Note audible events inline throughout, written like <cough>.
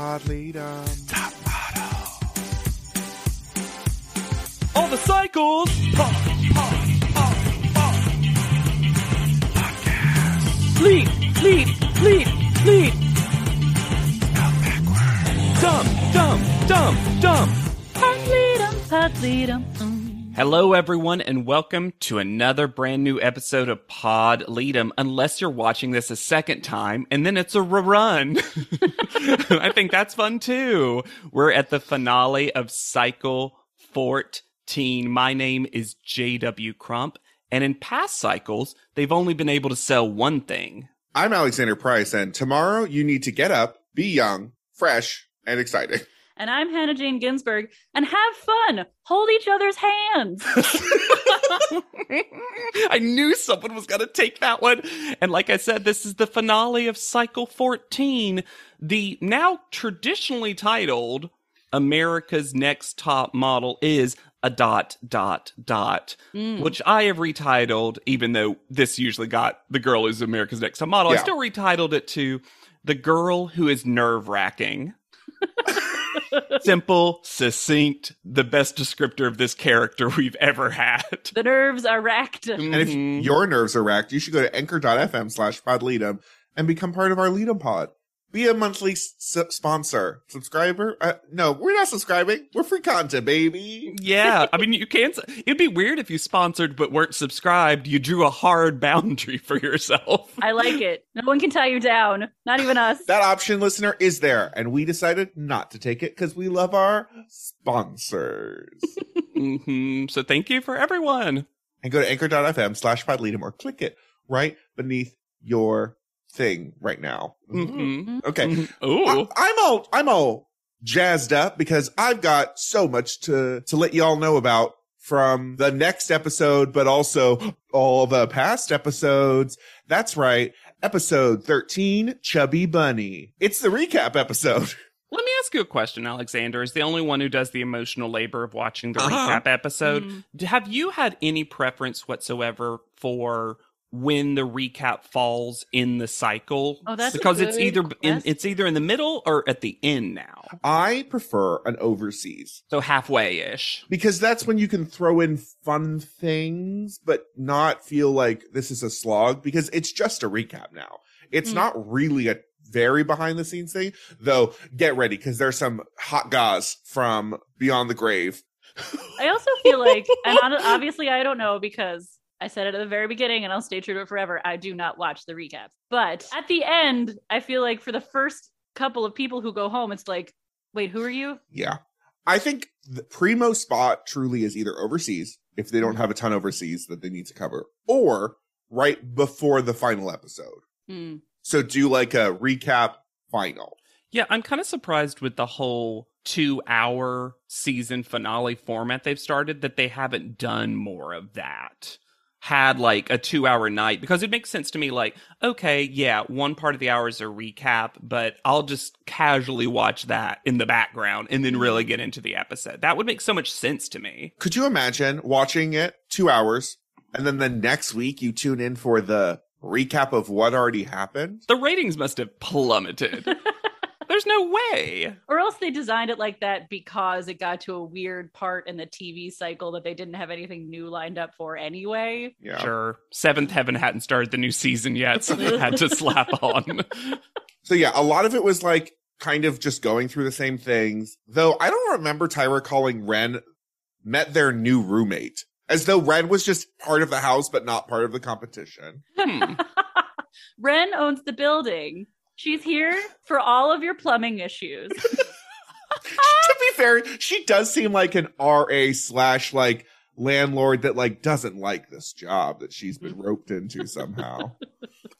Pod Leadum. Top model. All the cycles. Pod, pod, pod, pod. Podcast. Lead, lead, lead, lead. Spelled backwards. Dumb, dumb, dumb, dumb. Podleadum, podleadum. Hello, everyone, and welcome to another brand new episode of Pod Leadum. Unless you're watching this a second time, and then it's a rerun. <laughs> I think that's fun too. We're at the finale of Cycle 14. My name is J.W. Crump, and in past cycles, they've only been able to sell one thing. I'm Alexander Price, and tomorrow you need to get up, be young, fresh, and exciting. And I'm Hannah Jane Ginsburg. And have fun. Hold each other's hands. <laughs> I knew someone was going to take that one. And like I said, this is the finale of Cycle 14, the now traditionally titled America's Next Top Model is a dot dot dot, Mm. which I have retitled, even though this usually got the girl who's America's Next Top Model. I still retitled it to the girl who is nerve wracking. <laughs> <laughs> Simple, succinct, the best descriptor of this character we've ever had. The nerves are racked. Mm-hmm. And if your nerves are racked, you should go to anchor.fm slash podleadum and become part of our Leadum Pod. Be a monthly s- sponsor. Subscriber? Uh, no, we're not subscribing. We're free content, baby. Yeah, I <laughs> mean, you can't. It'd be weird if you sponsored but weren't subscribed. You drew a hard boundary for yourself. I like it. No one can tie you down. Not even us. That option, listener, is there. And we decided not to take it because we love our sponsors. <laughs> hmm So thank you for everyone. and go to anchor.fm slash podleadum or click it right beneath your thing right now. hmm Okay. Ooh. I, I'm all I'm all jazzed up because I've got so much to to let y'all know about from the next episode, but also all the past episodes. That's right. Episode 13, Chubby Bunny. It's the recap episode. <laughs> Let me ask you a question, Alexander. Is the only one who does the emotional labor of watching the Uh-huh. recap episode. Mm. D- Have you had any preference whatsoever for when the recap falls in the cycle? Oh, that's because it's either in, it's either in the middle or at the end now. I prefer an overseas So halfway ish. because that's when you can throw in fun things, but not feel like this is a slog because it's just a recap now. It's Mm. not really a very behind the scenes thing, though. Get ready because there's some hot gauze from Beyond the Grave. I also feel like, and <laughs> obviously I don't know because I said it at the very beginning and I'll stay true to it forever. I do not watch the recaps. But at the end, I feel like for the first couple of people who go home, it's like, wait, who are you? Yeah. I think the primo spot truly is either overseas, if they don't have a ton overseas that they need to cover, or right before the final episode. Hmm. So do like a recap final. Yeah, I'm kind of surprised with the whole two hour season finale format they've started that they haven't done more of that. Had like a two hour night because it makes sense to me like, okay, yeah, one part of the hour is a recap, but I'll just casually watch that in the background and then really get into the episode. That would make so much sense to me. Could you imagine watching it two hours and then the next week you tune in for the recap of what already happened? The ratings must have plummeted. <laughs> There's no way. Or else they designed it like that because it got to a weird part in the TV cycle that they didn't have anything new lined up for anyway. Yeah. Sure. Seventh Heaven hadn't started the new season yet, so they had to <laughs> slap on. So yeah, a lot of it was like kind of just going through the same things. Though I don't remember Tyra calling Ren met their new roommate. As though Ren was just part of the house, but not part of the competition. Hmm. <laughs> Ren owns the building. She's here for all of your plumbing issues. <laughs> <laughs> to be fair, she does seem like an RA slash like landlord that like doesn't like this job that she's been mm-hmm. roped into <laughs> somehow.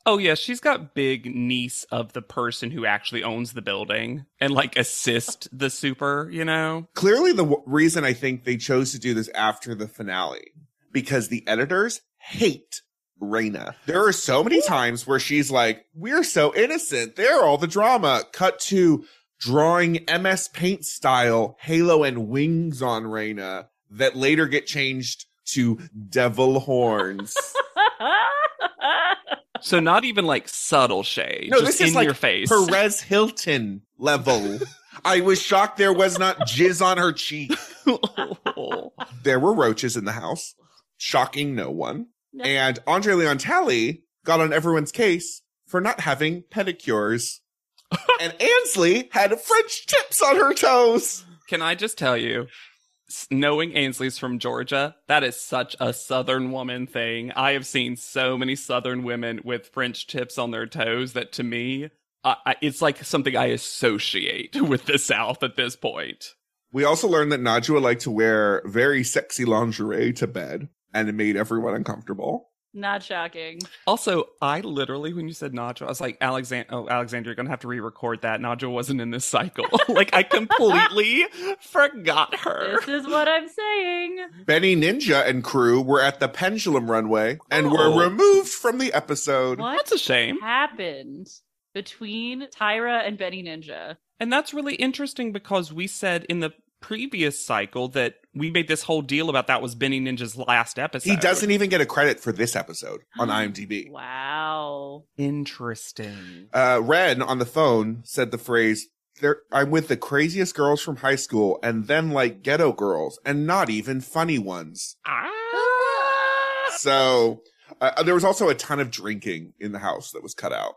Oh yeah, she's got big niece of the person who actually owns the building and like assist the super, you know. Clearly, the w- reason I think they chose to do this after the finale because the editors hate Raina. There are so many times where she's like, "We're so innocent." There, all the drama. Cut to drawing MS Paint style halo and wings on Raina that later get changed to devil horns. <laughs> So not even like subtle shade, No, just this is in like your face. Perez Hilton level. <laughs> I was shocked there was not jizz on her cheek. <laughs> There were roaches in the house, shocking no one. And Andre Leon Talley got on everyone's case for not having pedicures. <laughs> and Anslee had French tips on her toes. Can I just tell you, knowing Anslee's from Georgia, that is such a Southern woman thing. I have seen so many Southern women with French tips on their toes that to me, it's like something I associate <laughs> with the South at this point. We also learned that Naduah liked to wear very sexy lingerie to bed, and it made everyone uncomfortable. Not shocking. Also, I literally, when you said Nadja, I was like, Alexander, oh, Alexander, you're going to have to re record that. Nadja wasn't in this cycle. <laughs> like, I completely <laughs> forgot her. This is what I'm saying. Benny Ninja and crew were at the Pendulum Runway and Oh. were removed from the episode. What That's a shame. happened between Tyra and Benny Ninja? And that's really interesting because we said in the previous cycle that we made this whole deal about that was Benny Ninja's last episode. He doesn't even get a credit for this episode on <gasps> IMDb. Wow. Interesting. Uh, Ren on the phone said the phrase, "There, I'm with the craziest girls from high school, and then like ghetto girls, and not even funny ones." Ah. So uh, there was also a ton of drinking in the house that was cut out.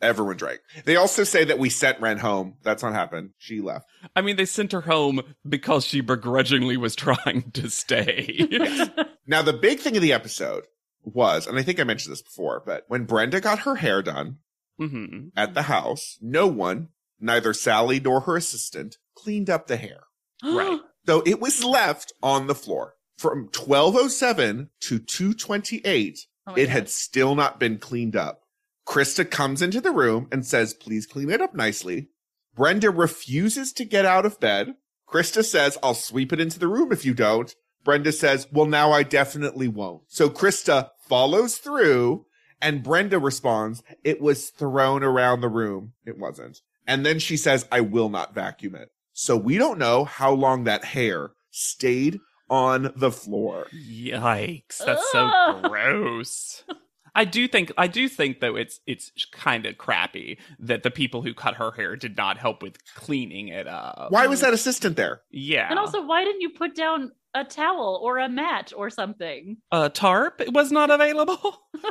Everyone drank. They also say that we sent Ren home. That's not happened. She left. I mean, they sent her home because she begrudgingly was trying to stay. <laughs> Now, the big thing of the episode was, and I think I mentioned this before, but when Brenda got her hair done hmm at the house, no one, neither Sally nor her assistant, cleaned up the hair. <gasps> Right. So it was left on the floor from 1207 to 228. Oh it God. had still not been cleaned up. Krista comes into the room and says, please clean it up nicely. Brenda refuses to get out of bed. Krista says, I'll sweep it into the room if you don't. Brenda says, well, now I definitely won't. So Krista follows through and Brenda responds, it was thrown around the room. It wasn't. And then she says, I will not vacuum it. So we don't know how long that hair stayed on the floor. Yikes! That's so gross. <laughs> I do think I do think though it's it's kind of crappy that the people who cut her hair did not help with cleaning it up. Why was that assistant there? Yeah. And also, why didn't you put down a towel or a mat or something? a tarp was not available. <laughs>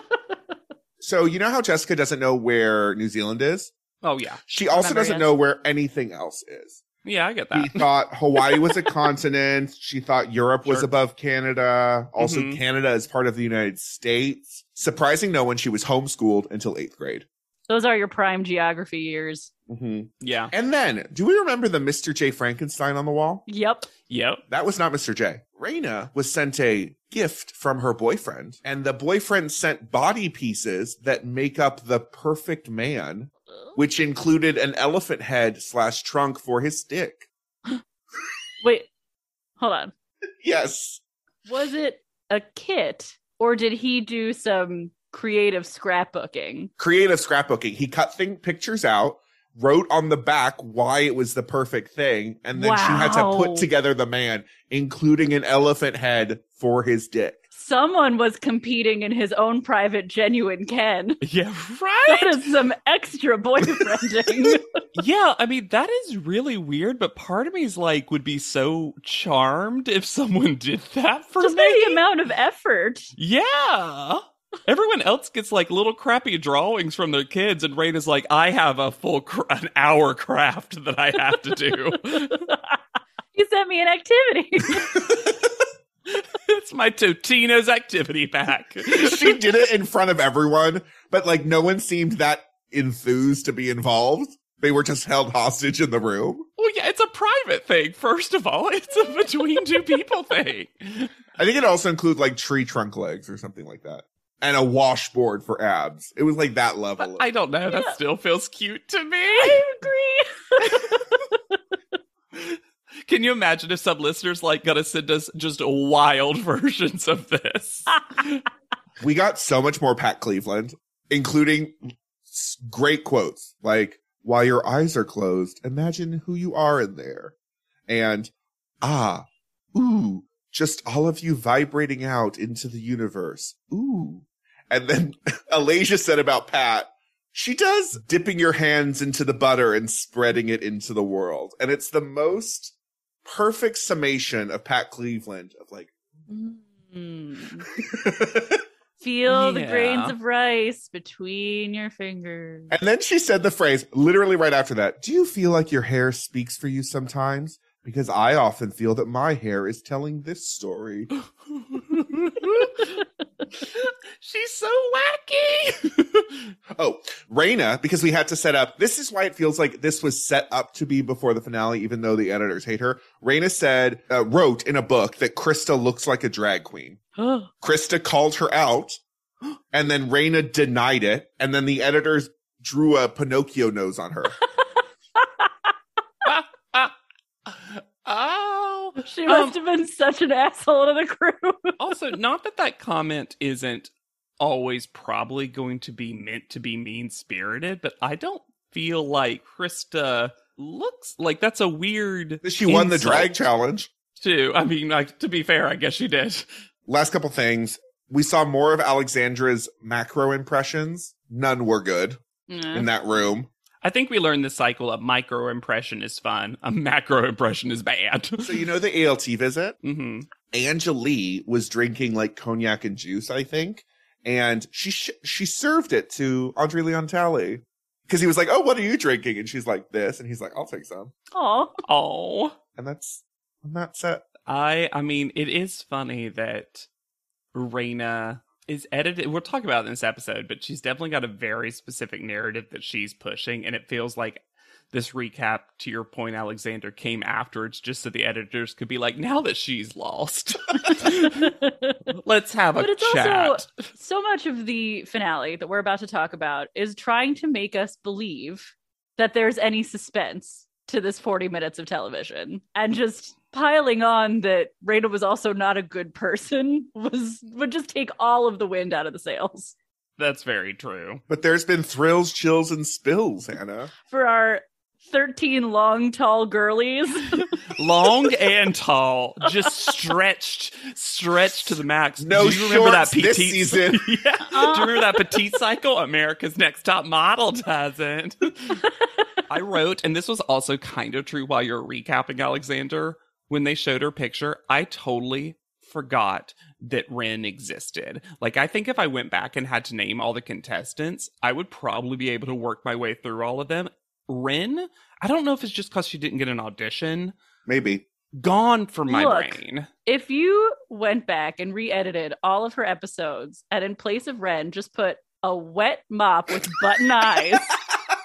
So you know how Jessica doesn't know where New Zealand is? Oh yeah, She also Remember, doesn't yes. know where anything else is. Yeah, I get that. She that. thought <laughs> Hawaii was a continent. She thought Europe was above Canada. Also, Mhm. Canada is part of the United States. Surprising no one, she was homeschooled until eighth grade. Those are your prime geography years. hmm Yeah. And then, do we remember the Mr. J. Frankenstein on the wall? Yep. Yep. That was not Mr. J. Raina was sent a gift from her boyfriend, and the boyfriend sent body pieces that make up the perfect man, which included an elephant head slash trunk for his stick. <gasps> Wait, hold on. Yes. Was it a kit or did he do some creative scrapbooking? Creative scrapbooking. He cut thing pictures out, wrote on the back why it was the perfect thing, and then she had to put together the man, including an elephant head for his dick. Someone was competing in his own private genuine Ken. Yeah. <laughs> Right. is some extra boyfriending. <laughs> yeah. I mean, that is really weird. But part of me is like, would be so charmed if someone did that for Just me. by the amount of effort. Yeah. Everyone else gets like little crappy drawings from their kids, and Rain is like, I have a full cr- an hour craft that I have to do. <laughs> he sent me an activity. <laughs> it's my Totino's activity pack. <laughs> she did it in front of everyone, but like no one seemed that enthused to be involved. They were just held hostage in the room. Well, yeah, it's a private thing. First of all, it's a between two people thing. I think it also includes like tree trunk legs or something like that. And a washboard for abs. It was like that level. But I don't know. That Yeah. still feels cute to me. I agree. <laughs> Can you imagine if some listeners like gonna send us just wild <laughs> versions of this? <laughs> we got so much more Pat Cleveland, including great quotes like, while your eyes are closed, imagine who you are in there. And, ah, ooh, just all of you vibrating out into the universe. Ooh. And then <laughs> Alasia said about Pat, She does dipping your hands into the butter and spreading it into the world. And it's the most perfect summation of Pat Cleveland of like, Mm. <laughs> Feel the grains of rice between your fingers. and then she said the phrase literally right after that. Do you feel like your hair speaks for you sometimes? Because I often feel that my hair is telling this story. <laughs> <laughs> She's so wacky. <laughs> Oh, Raina, because we had to set up, this is why it feels like this was set up to be before the finale, even though the editors hate her. Raina said, uh, wrote in a book that Krista looks like a drag queen. <gasps> Krista called her out <gasps> and then Raina denied it. And then the editors drew a Pinocchio nose on her. <laughs> <laughs> oh. she must Um, have been such an asshole to the crew. Also, not that that comment isn't always probably going to be meant to be mean spirited, but I don't feel like Krista looks like that's a weird. she won the drag challenge. too. I mean, like to be fair, I guess she did. Last couple things. We saw more of Alexandra's macro impressions. None were good in that room. I think we learned the cycle a micro impression is fun, a macro impression is bad. <laughs> So you know the ALT visit? hmm Angelea was drinking like cognac and juice, I think, and she sh- she served it to Andre Leon Talley because he was like, "Oh, what are you drinking?" And she's like, "This," and he's like, "I'll take some." Oh, Oh, And that's and that's it. I I mean, it is funny that Raina is edited. We'll talk about it in this episode, but she's definitely got a very specific narrative that she's pushing, and it feels like this recap, to your point, Alexander, came afterwards just so the editors could be like, now that she's lost, <laughs> let's have a But it's chat. also- so much of the finale that we're about to talk about is trying to make us believe that there's any suspense to this 40 minutes of television and just piling on that Rada was also not a good person <laughs> was would just take all of the wind out of the sails That's very true. But there's been thrills, chills, and spills, Hannah. for our 13 long tall girlies <laughs> Long and tall, just stretched, stretched to the max. No Do you remember that shorts this petite season. <laughs> yeah. Do you remember that petite cycle? America's Next Top Model doesn't. <laughs> I wrote, and this was also kind of true while you're recapping Alexander. When they showed her picture, I totally forgot that Ren existed. Like, I think if I went back and had to name all the contestants, I would probably be able to work my way through all of them. Ren, I don't know if it's just because she didn't get an audition. Maybe. Gone from my Look. brain. if you went back and re-edited all of her episodes and in place of Ren just put a wet mop with button eyes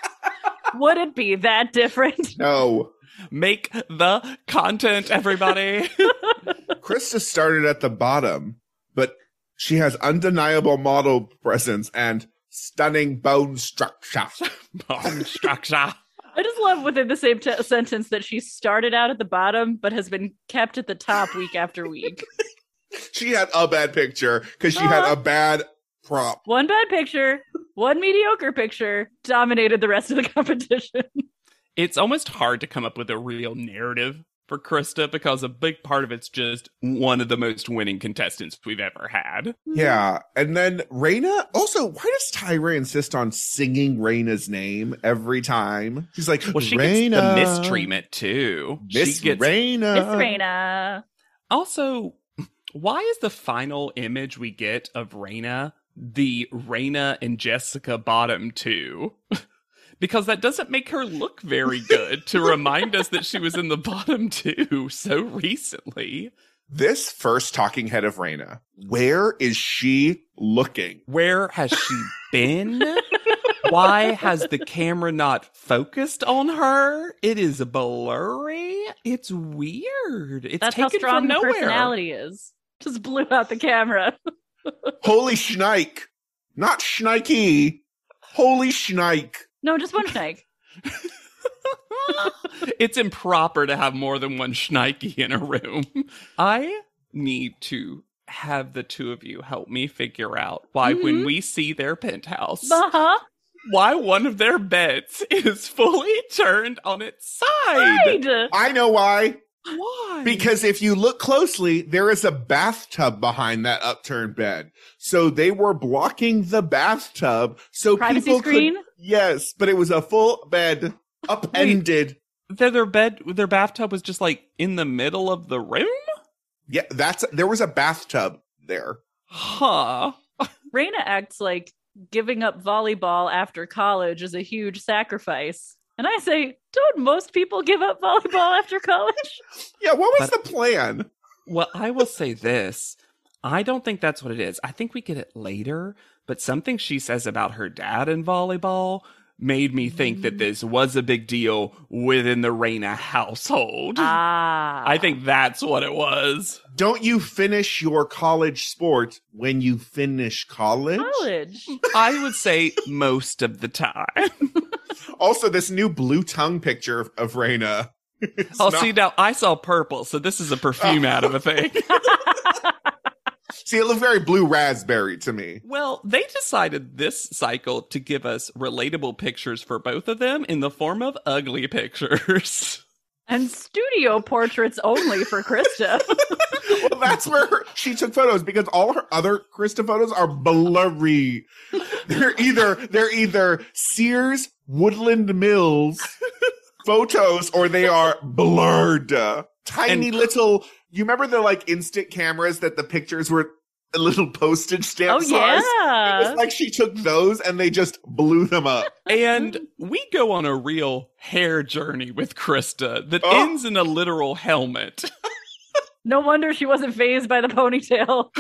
<laughs> would it be that different No. Make the content, everybody. <laughs> Krista started at the bottom, but she has undeniable model presence and stunning bone structure. <laughs> bone structure. I just love within the same t- sentence that she started out at the bottom but has been kept at the top week after week. <laughs> She had a bad picture because she had Uh-huh. a bad prop. One bad picture, one mediocre picture dominated the rest of the <laughs> competition. It's almost hard to come up with a real narrative for Krista because a big part of it's just one of the most winning contestants we've ever had. Mm-hmm. Yeah. And then Raina, also, why does Tyra insist on singing Raina's name every time? She's like, Well, she Raina, gets the mistreatment too. Miss she gets Raina. Miss Raina. Also, why is the final image we get of Raina the Raina and Jessica bottom two? <laughs> because that doesn't make her look very good to remind us that she was in the bottom two so recently. This first talking head of Raina, where is she looking? Where has she been? Why has the camera not focused on her? It is blurry. It's weird. It's That's how taken strong from the nowhere. personality is. Just blew out the camera. Holy Schneik. Not Schneikey. Holy Schneik. No, just one snake. <laughs> it's improper to have more than one Schneike in a room. I need to have the two of you help me figure out why, when Mhm. we see their penthouse, Uh-huh. why one of their beds is fully turned on its side. Right. I know why. Why? Because if you look closely, there is a bathtub behind that upturned bed. So they were blocking the bathtub so Privacy people screen. could Yes, but it was a full bed, upended. Their, their bed, their bathtub was just like in the middle of the room? Yeah, that's there was a bathtub there. Huh. Raina acts like giving up volleyball after college is a huge sacrifice. And I say, don't most people give up volleyball after college? <laughs> Yeah, what was But- the plan? Well, I will say this. I don't think that's what it is. I think we get it later, but something she says about her dad in volleyball made me think that this was a big deal within the Raina household. Ah. I think that's what it was. Don't you finish your college sport when you finish college? college. I would say most of the time. <laughs> Also, this new blue tongue picture of, of Raina. <laughs> It's I'll not- see now. I saw purple, so this is a perfume out of a thing. <laughs> <laughs> See, it looked very blue raspberry to me. Well, they decided this cycle to give us relatable pictures for both of them in the form of ugly pictures. and studio portraits only for Krista. Well, that's where her- she took photos because all her other Krista photos are blurry. They're either they're either Sears Woodland Mills <laughs> photos or they are blurred. Tiny And- little. You remember the like instant cameras that the pictures were a little postage stamp oh size? yeah. It's like she took those and they just blew them up. <laughs> And we go on a real hair journey with Krista that Oh. ends in a literal helmet. <laughs> No wonder she wasn't phased by the ponytail.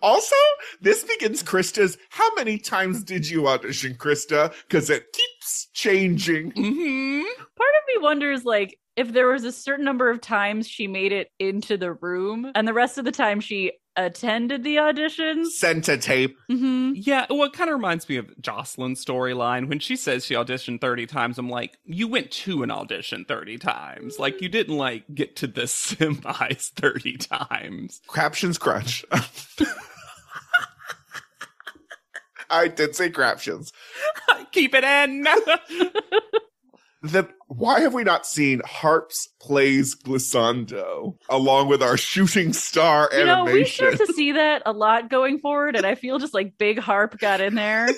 Also, this begins Krista's. How many times did you audition, Krista? Because it keeps changing. hmm Part of me wonders like if there was a certain number of times she made it into the room and the rest of the time she attended the auditions. Sent a tape. hmm Yeah, well, it kind of reminds me of Jocelyn's storyline. When she says she auditioned 30 times, I'm like, you went to an audition 30 times. Like, you didn't, like, get to the <laughs> semis 30 times. Craptions crunch. <laughs> I did say craptions. <laughs> Keep it in. The why have we not seen Harps plays Glissando along with our shooting star You know, we animation? start to see that a lot going forward, and I feel just like Big Harp got in there.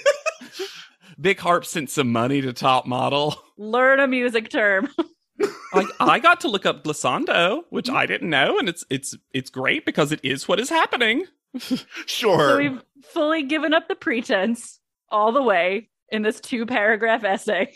<laughs> Big Harp sent some money to Top Model. Learn a music term. <laughs> I, I got to look up glissando, which I didn't know, and it's it's it's great because it is what is happening. <laughs> sure. So we've fully given up the pretense all the way in this two paragraph essay.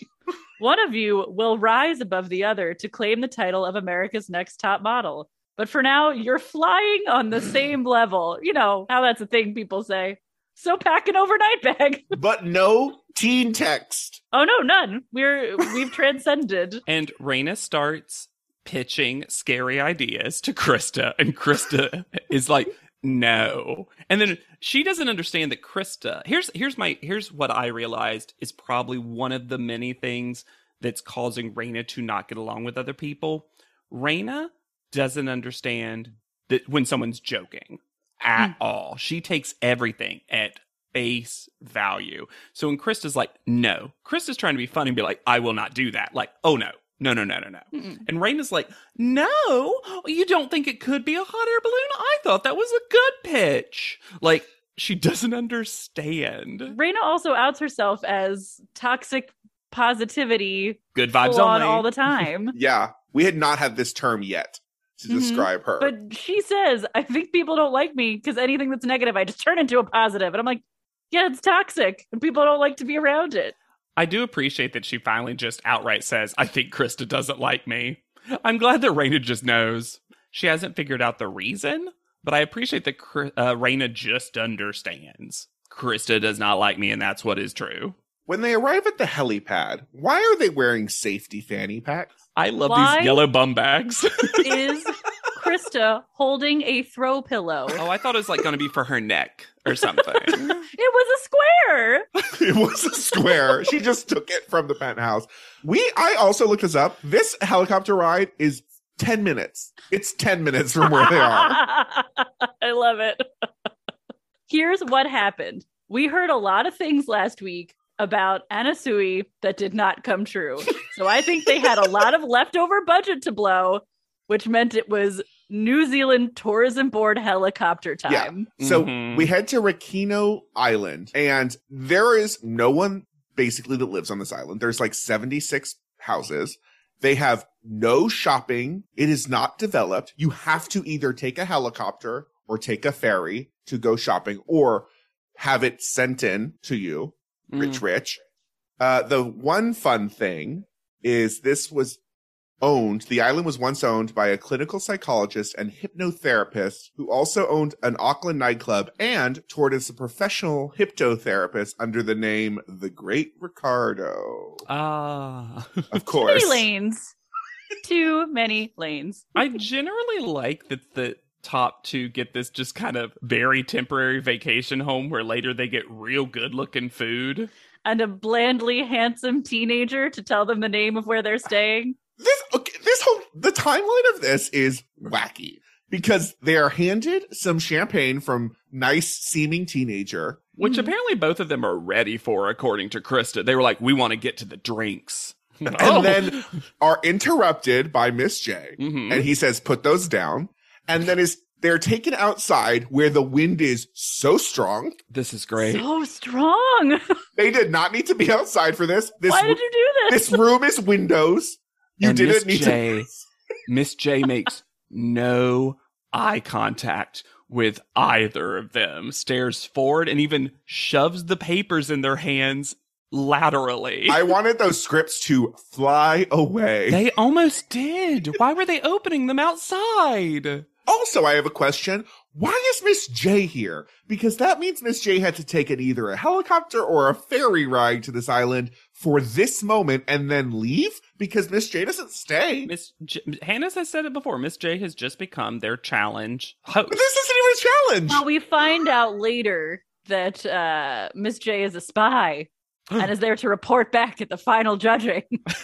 One of you will rise above the other to claim the title of America's Next Top Model. But for now, you're flying on the <clears throat> same level. You know how that's a thing people say. So pack an overnight bag. <laughs> but no teen text. Oh no, none. We're we've transcended. <laughs> And Raina starts pitching scary ideas to Krista, and Krista is like, "No." And then she doesn't understand that Krista. Here's here's my here's what I realized is probably one of the many things that's causing Raina to not get along with other people. Raina doesn't understand that when someone's joking at hmm. all. She takes everything at face value. So when Krista's like, no, Krista's trying to be funny and be like, I will not do that. Like, oh no, no, no, no, no, no. Mm-mm. And Raina's like, no, you don't think it could be a hot air balloon? I thought that was a good pitch. Like, she doesn't understand. Raina also outs herself as toxic positivity Good vibes on all the <laughs> time. Yeah, we had not had this term yet to Mhm. describe her. But she says, I think people don't like me because anything that's negative, I just turn into a positive. And I'm like, yeah, it's toxic and people don't like to be around it. I do appreciate that she finally just outright says, I think Krista doesn't like me. I'm glad that Raina just knows. She hasn't figured out the reason, but I appreciate that uh, Raina just understands. Krista does not like me, and that's what is true. when they arrive at the helipad, why are they wearing safety fanny packs? I love Why? these yellow bum bags. Is <laughs> Krista holding a throw pillow? oh, I thought it was like going to be for her neck or something. <laughs> It was a square. <laughs> it was a square. she just took it from the penthouse. We I also looked this up. This helicopter ride is 10 minutes. It's 10 minutes from where they are. <laughs> I love it. Here's what happened. We heard a lot of things last week about Anna Sui that did not come true. So I think they had a lot of leftover budget to blow, which meant it was New Zealand tourism board helicopter time. Yeah. So Mhm. we head to Rakino Island and there is no one basically that lives on this island. There's like 76 houses. They have no shopping. It is not developed. You have to either take a helicopter or take a ferry to go shopping or have it sent in to you, rich, rich. Uh, the one fun thing is this was owned, the island was once owned by a clinical psychologist and hypnotherapist who also owned an Auckland nightclub and toured as a professional hypnotherapist under the name The Great Ricardo. Ah. Of <laughs> course. Many lanes. Too many lanes. I generally like that the top two get this just kind of very temporary vacation home where later they get real good looking food. And a blandly handsome teenager to tell them the name of where they're staying. This, okay, this whole, the timeline of this is wacky because they are handed some champagne from nice seeming teenager. Which Mhm. apparently both of them are ready for, according to Krista. They were like, we want to get to the drinks. <laughs> And Oh. then are interrupted by Miss J. Mhm. and he says, put those down. And then is they're taken outside where the wind is so strong. this is great. So strong. <laughs> They did not need to be outside for this. This, Why did you do this? this room is windows. You And didn't Miss need J, to. <laughs> Miss J makes no eye contact with either of them, stares forward, and even shoves the papers in their hands laterally. <laughs> I wanted those scripts to fly away. they almost did. Why were they opening them outside? also, I have a question. Why is Miss J here? Because that means Miss J had to take an either a helicopter or a ferry ride to this island for this moment and then leave because Miss J doesn't stay. Miss J- Hannah has said it before. Miss J has just become their challenge host. But this isn't even a challenge. Well, we find out later that uh, Miss J is a spy and is there to report back at the final judging. <laughs>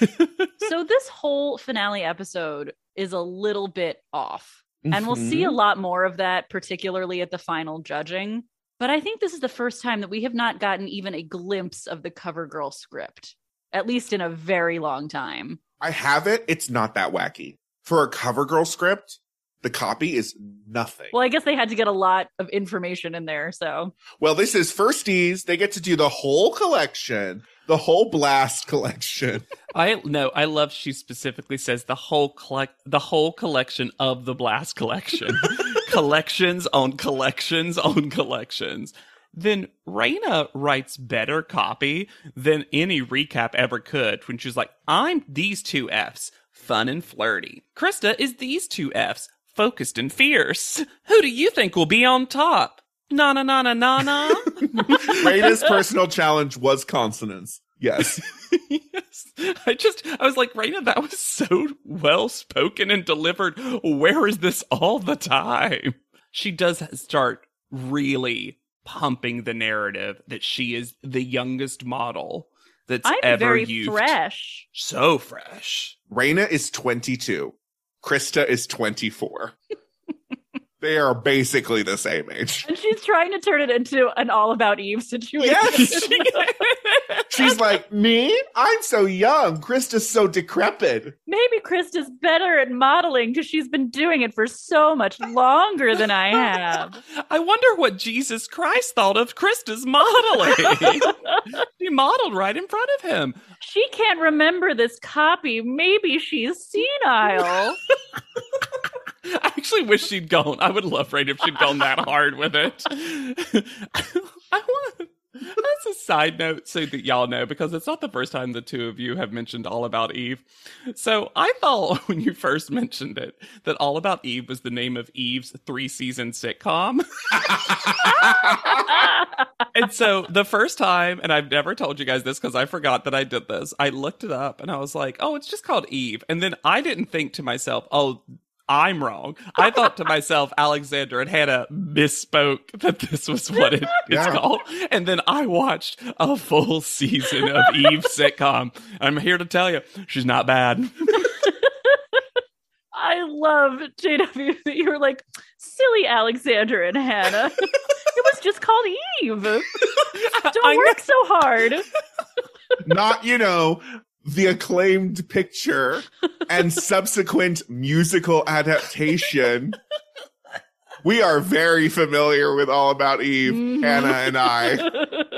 so this whole finale episode is a little bit off. And we'll see a Mhm. lot more of that, particularly at the final judging. But I think this is the first time that we have not gotten even a glimpse of the CoverGirl script, at least in a very long time. I have it. It's not that wacky. For a CoverGirl script, the copy is nothing. Well, I guess they had to get a lot of information in there. So Well, this is firsties. They get to do the whole collection, the whole blast <laughs> collection. I no, I love she specifically says the whole collect the whole collection of the Blast collection. <laughs> collections on collections on collections. Then Raina writes better copy than any recap ever could when she's like, I'm these two F's, fun and flirty. Krista is these two F's, focused and fierce. Who do you think will be on top? Na na na na na na. <laughs> Greatest personal challenge was consonants. Yes. <laughs> yes. I just, I was like, Raina, that was so well spoken and delivered. Where is this all the time? She does start really pumping the narrative that she is the youngest model that's I'm ever very used. fresh. So fresh. Raina is 22. Krista is 24. They are basically the same age. And she's trying to turn it into an all about Eve situation. Yes. <laughs> She's like, me? I'm so young. Krista's so decrepit. Maybe Krista's better at modeling because she's been doing it for so much longer than I have. I wonder what Jesus Christ thought of Krista's modeling. <laughs> she modeled right in front of him. she can't remember this copy. Maybe she's senile. <laughs> I actually wish she'd gone. I would love Rain if she'd gone that hard with it. I want. That's a side note so that y'all know because it's not the first time the two of you have mentioned All About Eve. So I thought <laughs> when you first mentioned it that All About Eve was the name of Eve's three season sitcom. <laughs> and so the first time, and I've never told you guys this because I forgot that I did this, I looked it up and I was like, oh, it's just called Eve. And then I didn't think to myself, oh, I'm wrong. I thought to myself, Alexander and Hannah misspoke that this was what it <laughs> is Yeah. called. And then I watched a full season of Eve <laughs> sitcom. I'm here to tell you, she's not bad. <laughs> I love JW that you were like, silly Alexander and Hannah. it was just called Eve. Don't I work so hard. Not, you know, the acclaimed picture and subsequent musical adaptation. We are very familiar with All About Eve, Mhm. Hannah and I. <laughs>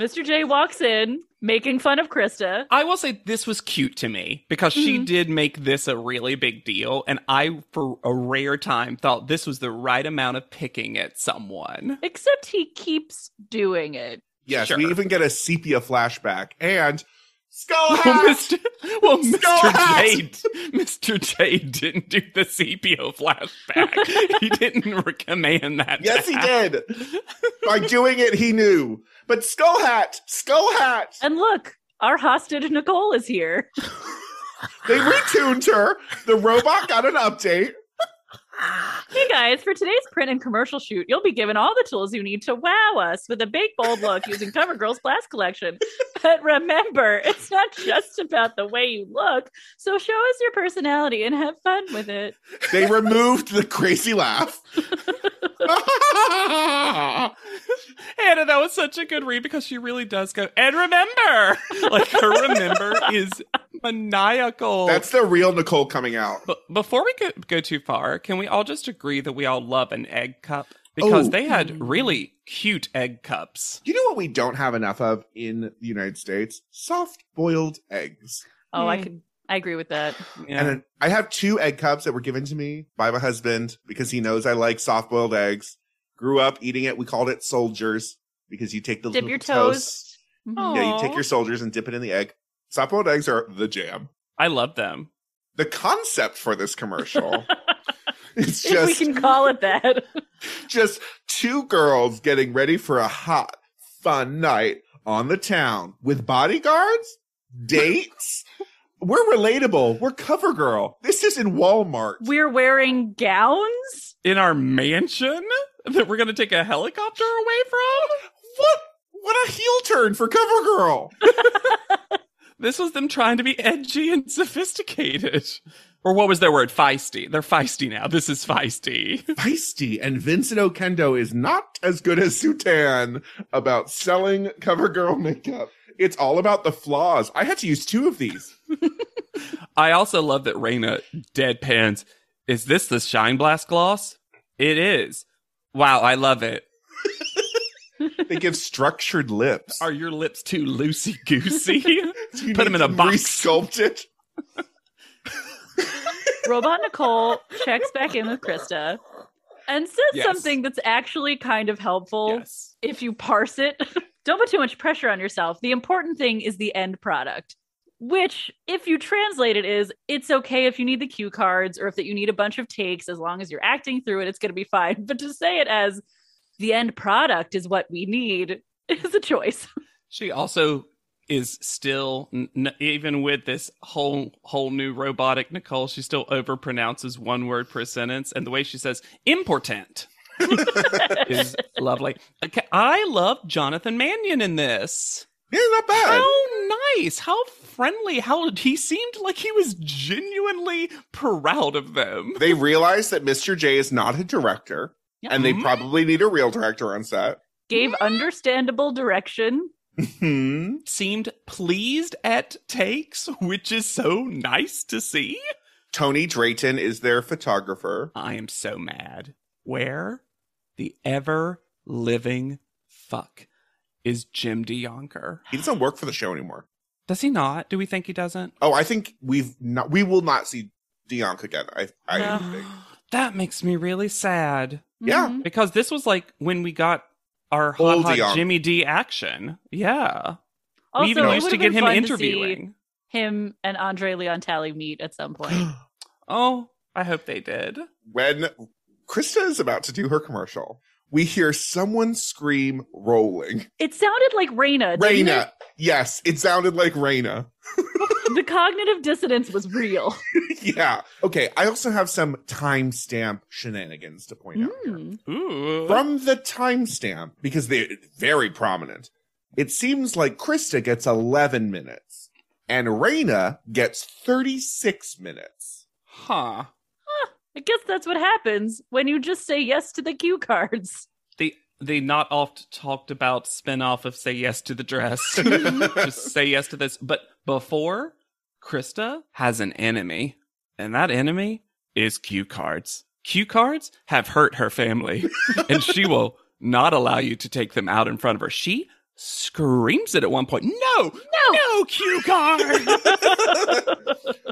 Mr. J walks in, making fun of Krista. I will say this was cute to me because she Mhm. did make this a really big deal. And I, for a rare time, thought this was the right amount of picking at someone. Except he keeps doing it. Yes, Sure. we even get a sepia flashback and skull Well, hat. Mr. Well, Mr. hat! J, Mr. J didn't do the sepia flashback. <laughs> he didn't recommend that. Yes, he did. By doing it, he knew. But skull hat, skull hat. And look, our hostage Nicole is here. They retuned her. The robot got an update. Hey guys, for today's print and commercial shoot, you'll be given all the tools you need to wow us with a big bold look using <laughs> CoverGirl's Blast Collection. <laughs> But remember, it's not just about the way you look, so show us your personality and have fun with it. They removed the crazy laugh. <laughs> <laughs> Anna, that was such a good read because she really does go, and remember! Like, her remember is maniacal. That's the real Nicole coming out. But before we go, go too far, can we all just agree that we all love an egg cup? Because Oh. they had really cute egg cups. You know what we don't have enough of in the United States? Soft boiled eggs. Oh, I Hmm. could I agree with that. Yeah. And I have two egg cups that were given to me by my husband because he knows I like soft boiled eggs. Grew up eating it. We called it soldiers because you take the Dip little your toast. toes. Mhm. Oh. Yeah, you take your soldiers and dip it in the egg. Soft boiled eggs are the jam. I love them. The concept for this commercial <laughs> is If we just can call it that. Just two girls getting ready for a hot, fun night on the town with bodyguards, dates. <laughs> We're relatable. We're cover girl. This is in Walmart. We're wearing gowns. In our mansion that we're going to take a helicopter away from? what? What a heel turn for cover girl. <laughs> This was them trying to be edgy and sophisticated. Or what was their word? Feisty. They're feisty now. This is feisty. Feisty and Vincent Oquendo is not as good as Sutan about selling cover girl makeup. It's all about the flaws. I had to use two of these. <laughs> I also love that Raina deadpans. Is this the Shine Blast gloss? It is. Wow, I love it. <laughs> They give structured lips. Are your lips too loosey goosey? Put <laughs> you put 'em need in a them box. Resculpted. Robot Nicole checks back in with Krista and says Yes. something that's actually kind of helpful yes. if you parse it. <laughs> Don't put too much pressure on yourself. The important thing is the end product, which, if you translate it, is it's okay if you need the cue cards or if that you need a bunch of takes. As long as you're acting through it, it's going to be fine. <laughs> But to say it as the end product is what we need is a choice. She also is still n- n- even with this whole whole new robotic Nicole, she still overpronounces one word per sentence, and the way she says important <laughs> is lovely. Okay, I love Jonathan Mannion in this. Yeah, not bad. How nice, how friendly, how he seemed like he was genuinely proud of them. They realize that Mr. J is not a director, Yeah. and they probably need a real director on set. Gave understandable direction. Hmm. Seemed pleased at takes, which is so nice to see. Tony Drayton is their photographer. I am so mad. Where the ever living fuck is Jim DeYonker? He doesn't work for the show anymore. Does he not? Do we think he doesn't? Oh, I think we've not. We will not see Dion again. I, I No. think. that makes me really sad Yeah. Mhm. because this was like when we got our hot, hot Dion. Jimmy D action. Yeah, Also, we even it used to get him fun to see interviewing. him and Andre Leon Talley meet at some point. <gasps> Oh, I hope they did. when Krista is about to do her commercial, we hear someone scream rolling. it sounded like Raina. didn't Raina. Yes, it sounded like Raina. <laughs> it? The cognitive dissonance was real. <laughs> yeah. Okay. I also have some timestamp shenanigans to point out. here. Mm. Ooh. From the timestamp, because they're very prominent, it seems like Krista gets 11 minutes and Raina gets 36 minutes. huh. huh. I guess that's what happens when you just say yes to the cue cards. The the not oft talked about spin-off of Say Yes to the Dress. <laughs> Just say yes to this. But before, Krista has an enemy, and that enemy is cue cards. Cue cards have hurt her family, <laughs> and she will not allow you to take them out in front of her. She screams it at one point. No, No. no, cue card. <laughs>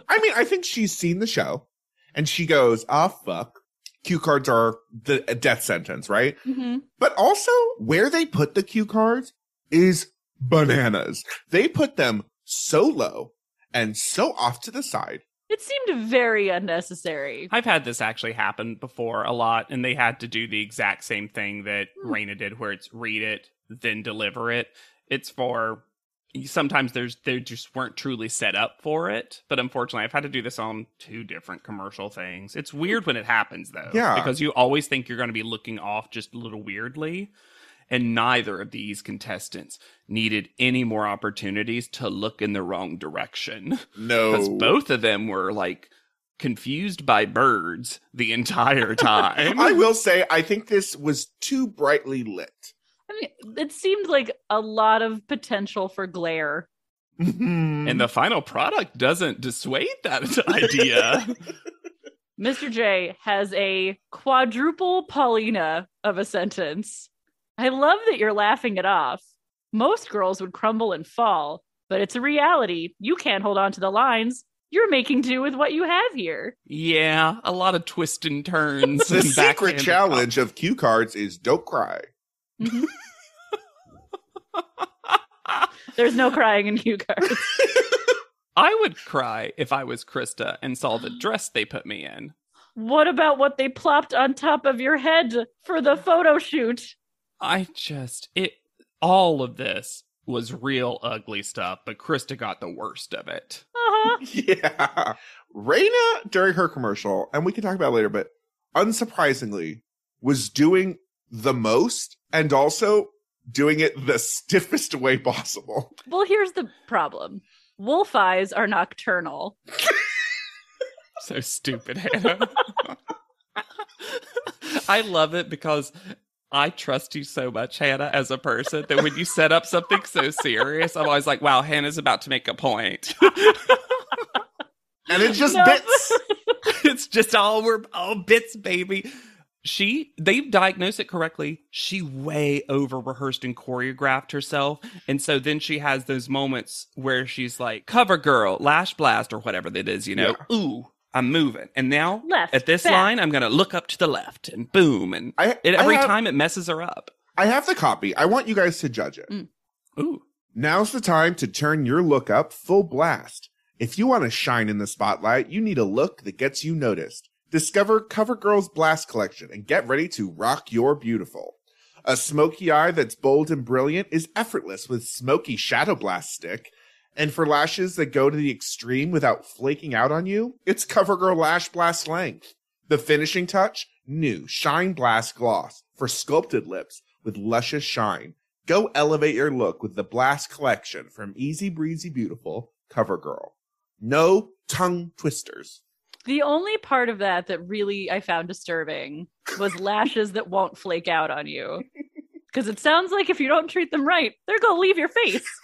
I mean, I think she's seen the show and she goes, ah, fuck. Cue cards are the death sentence, right? Mhm. But also where they put the cue cards is bananas. They put them so low and so off to the side. It seemed very unnecessary. I've had this actually happen before a lot, and they had to do the exact same thing that Hmm. Raina did, where it's read it, then deliver it. It's for sometimes there's they just weren't truly set up for it. But unfortunately, I've had to do this on two different commercial things. It's weird when it happens though, Yeah. because you always think you're going to be looking off just a little weirdly. And neither of these contestants needed any more opportunities to look in the wrong direction No. because both of them were like confused by birds the entire <laughs> time. I will say, I think this was too brightly lit. I mean, it seemed like a lot of potential for glare. Mm-hmm. and the final product doesn't dissuade that <laughs> idea. Mr. J has a quadruple Paulina of a sentence. I love that you're laughing it off. Most girls would crumble and fall, but it's a reality. You can't hold on to the lines. You're making do with what you have here. yeah, a lot of twists and turns. the and secret backhanded challenge of cue cards is don't cry. Mhm. <laughs> There's no crying in cue cards. I would cry if I was Krista and saw the dress they put me in. What about what they plopped on top of your head for the photo shoot? I just it all of this was real ugly stuff, but Krista got the worst of it. Uh-huh. <laughs> Yeah. Raina, during her commercial, and we can talk about it later, but unsurprisingly, was doing the most and also doing it the <laughs> stiffest way possible. Well, here's the problem. Wolf eyes are nocturnal. So stupid, Hannah. <laughs> I love it because I trust you so much, Hannah, as a person that when you set up something so serious, I'm always like, wow, Hannah's about to make a point. And it just Nope. bits. <laughs> it's just all we're all bits, baby. She they've diagnosed it correctly. She way over rehearsed and choreographed herself. And so then she has those moments where she's like, cover girl, lash blast, or whatever that is, you know. Ooh, I'm moving. And now Left, at this back. line, I'm gonna look up to the left and boom. And I, it, I every have- time it messes her up. I have the copy. I want you guys to judge it. Mm. Ooh. Now's the time to turn your look up full blast. If you want to shine in the spotlight, you need a look that gets you noticed. Discover CoverGirl's Blast Collection and get ready to rock your beautiful. A smoky eye that's bold and brilliant is effortless with smoky Shadow Blast Stick. And for lashes that go to the extreme without flaking out on you, it's CoverGirl Lash Blast Length. The finishing touch, new Shine Blast Gloss for sculpted lips with luscious shine. Go elevate your look with the Blast Collection from Easy Breezy Beautiful CoverGirl. No tongue twisters. The only part of that that really I found disturbing was lashes that won't flake out on you. Because it sounds like if you don't treat them right, they're going to leave your face. <laughs>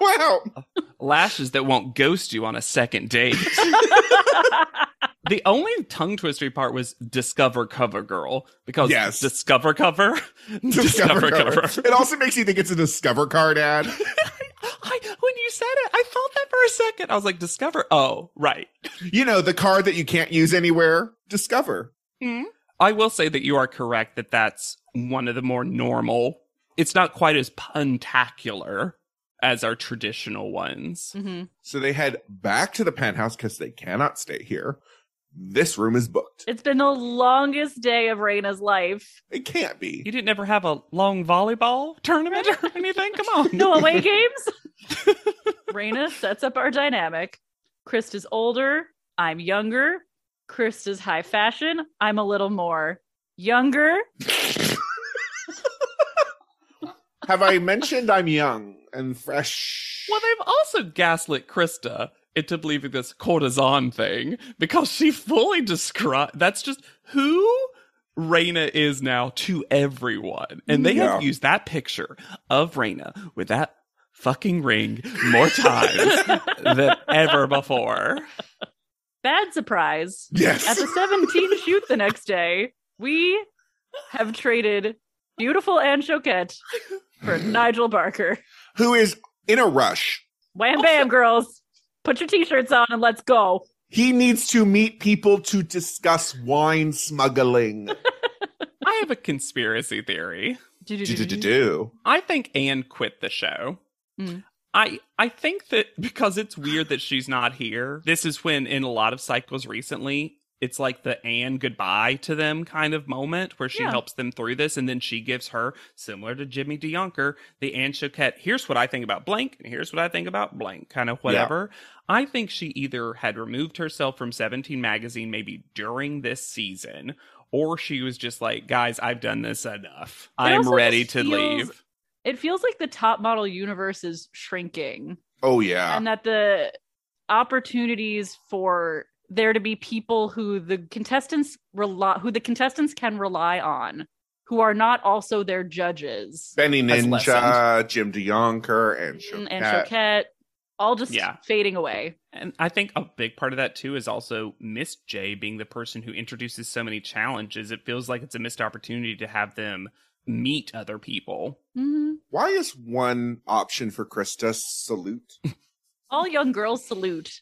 Wow! Uh, lashes that won't ghost you on a second date. <laughs> the only tongue twistery part was discover cover girl because Yes. discover cover Discover cover. It also makes you think it's a Discover card ad. <laughs> I, when you said it, I thought that for a second. I was like, discover. Oh, right. You know, the card that you can't use anywhere. Discover. Hmm? I will say that you are correct that that's one of the more normal. It's not quite as puntacular as our traditional ones. Mhm. So they head back to the penthouse because they cannot stay here. This room is booked. It's been the longest day of Raina's life. It can't be. You didn't ever have a long volleyball tournament or <laughs> anything? Come on. No away <laughs> games? <laughs> Raina sets up our dynamic. Krista's older. I'm younger. Krista's high fashion. I'm a little more younger. Have I mentioned I'm young and fresh? Well, they've also gaslit Krista into believing this courtesan thing because she fully described that's just who Raina is now to everyone. And they have used that picture of Raina with that fucking ring more times <laughs> than ever before. Bad surprise. Yes. At the 17 shoot the next day, we have traded beautiful Ann Shoket for Nigel Barker. who is in a rush. Wham bam, girls. Put your t-shirts on and let's go. He needs to meet people to discuss wine smuggling. <laughs> I have a conspiracy theory. Do-do-do-do. I think Anne quit the show. Mm. I I think that because it's weird that she's not here. This is when in a lot of cycles recently, it's like the Anne goodbye to them kind of moment where she Yeah. helps them through this, and then she gives her, similar to Jimmy DeYonker, the Ann Shoket. Here's what I think about blank, and here's what I think about blank, kind of whatever. I think she either had removed herself from 17 magazine maybe during this season, or she was just like, guys, I've done this enough. I'm ready to feels- leave. It feels like the top model universe is shrinking Oh yeah. and that the opportunities for there to be people who the contestants rely who the contestants can rely on who are not also their judges Benny has Ninja, Jim DeYonker, and and Shoket. Shoket all just Yeah. fading away. And I think a big part of that too is also Miss J being the person who introduces so many challenges. It feels like it's a missed opportunity to have them meet other people. Mhm. Why is one option for Krista salute? <laughs> <laughs> All young girls salute.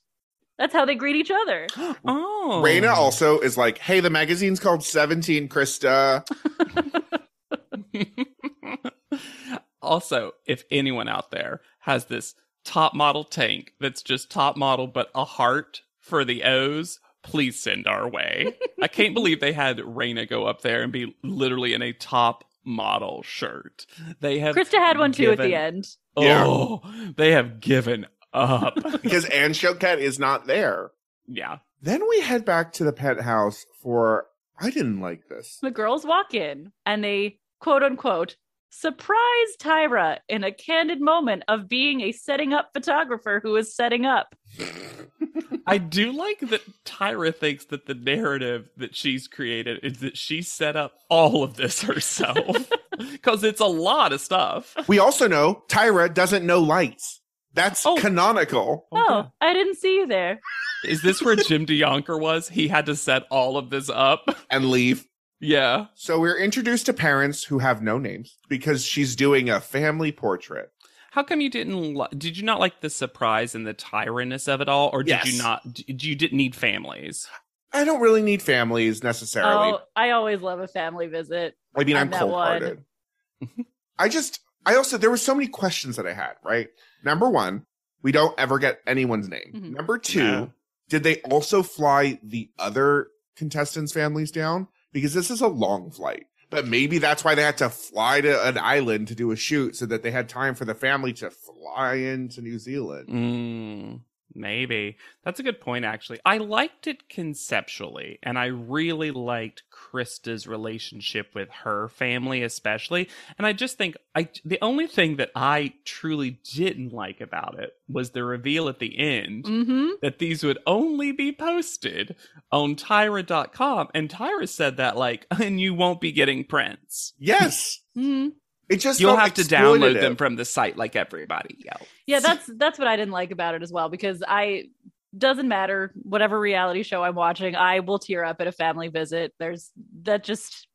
That's how they greet each other. <gasps> Oh, Raina also is like, hey, the magazine's called 17, Krista. <laughs> also, if anyone out there has this top model tank that's just top model but a heart for the O's, please send our way. I can't believe they had Raina go up there and be literally in a top model shirt. They have Krista had one too at the given- end. Oh, yeah. Oh, they have given up. <laughs> because Ann Shoket is not there. yeah. Then we head back to the penthouse for, I didn't like this. The girls walk in and they quote unquote surprise Tyra in a candid moment of being a setting up photographer who is setting up. <laughs> I do like that Tyra thinks that the narrative that she's created is that she set up all of this herself. <laughs> Because it's a lot of stuff. We also know Tyra doesn't know lights. That's Oh. canonical. Oh, I didn't see you there. Is this where Jim DeYonker was? He had to set all of this up. And leave. Yeah. So we're introduced to parents who have no names because she's doing a family portrait. How come you didn't? Li- did you not like the surprise and the tyranness of it all, or did Yes. you not? d- You didn't need families. I don't really need families necessarily. Oh, I always love a family visit. I mean, I'm I'm cold hearted. <laughs> I just, I also, there were so many questions that I had, right? Number one, we don't ever get anyone's name. Mhm. Number two, No. did they also fly the other contestants' families down? Because this is a long flight. But maybe that's why they had to fly to an island to do a shoot so that they had time for the family to fly into New Zealand. Mm, maybe that's a good point. Actually, I liked it conceptually, and I really liked Krista's relationship with her family, especially. And I just think I the only thing that I truly didn't like about it was the reveal at the end. Mm-hmm. that these would only be posted on Tyra.com. And Tyra said that, like, <laughs> and you won't be getting prints. Yes. hmm It just You'll have to download them from the site like everybody else. Yeah, that's that's what I didn't like about it as well because I doesn't matter whatever reality show I'm watching, I will tear up at a family visit. There's that just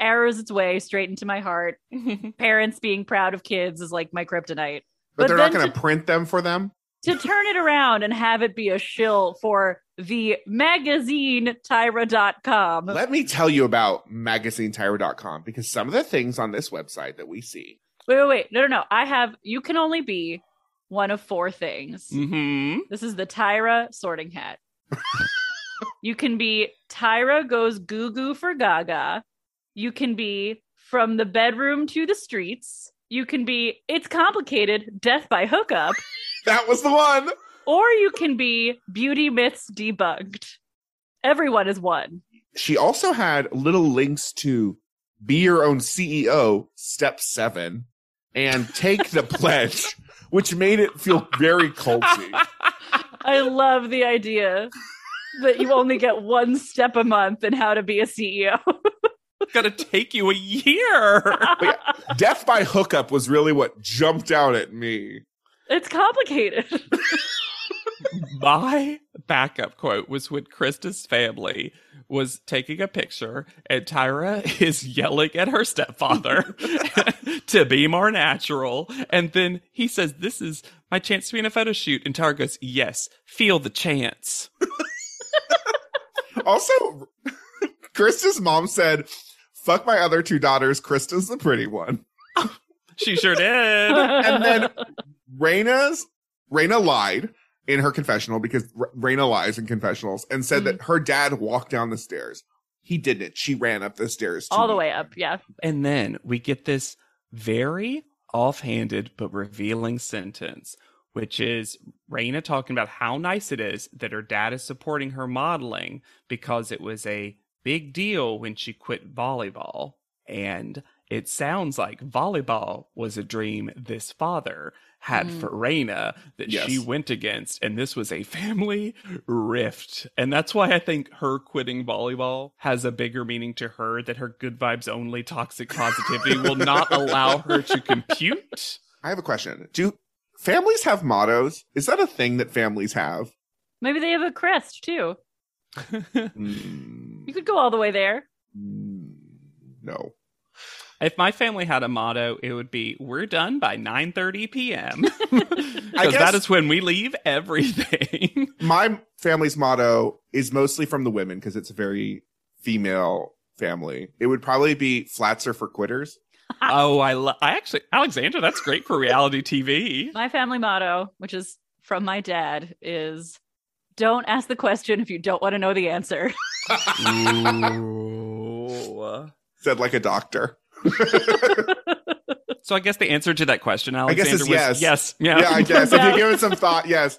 arrows its way straight into my heart. <laughs> Parents being proud of kids is like my kryptonite. but, but they're not going to to- print them for them. to turn it around and have it be a shill for the magazine tyra.com. Let me tell you about magazinetyra.com because some of the things on this website that we see. Wait, wait, wait. No, no, no. I have you can only be one of four things. hmm This is the Tyra sorting hat. <laughs> you can be Tyra goes goo goo for Gaga. You can be from the bedroom to the streets. You can be it's complicated, death by hookup. <laughs> That was the one. Or you can be beauty myths debunked. Everyone is one. She also had little links to be your own CEO, step seven, and take the <laughs> pledge, which made it feel very culty. <laughs> I love the idea that you only get one step a month in how to be a CEO. it's gonna take you a year. Yeah, death by hookup was really what jumped out at me. it's complicated. <laughs> My backup quote was when Krista's family was taking a picture and Tyra is yelling at her stepfather <laughs> to be more natural. And then he says, This is my chance to be in a photo shoot. And Tyra goes, Yes, feel the chance. <laughs> Also, Krista's mom said, fuck my other two daughters. Krista's the pretty one. <laughs> She sure did. And then Raina's, Raina lied in her confessional because Raina lies in confessionals and said that mm-hmm. her dad walked down the stairs. He didn't. She ran up the stairs. All the meet way him. up. Yeah. And then we get this very offhanded but revealing sentence, which is Raina talking about how nice it is that her dad is supporting her modeling because it was a big deal when she quit volleyball. And it sounds like volleyball was a dream this father had Mm. for Raina that Yes. she went against. And this was a family rift. And that's why I think her quitting volleyball has a bigger meaning to her that her good vibes only toxic positivity will not <laughs> allow her to compute. I have a question. Do families have mottos? Is that a thing that families have? Maybe they have a crest too. Hmm, <laughs> You could go all the way there. mm, no. If my family had a motto, it would be "We're done by 9:30 p.m." <laughs> Because that is when we leave everything. <laughs> My family's motto is mostly from the women because it's a very female family. It would probably be flats are for quitters. <laughs> oh, I lo- I actually Alexandra, that's great for reality TV. My family motto, which is from my dad, is don't ask the question if you don't want to know the answer. Ooh. Said like a doctor. <laughs> So I guess the answer to that question, I guess it's was yes. yes. Yeah. Yeah, I guess. If you <laughs> give it some thought, yes.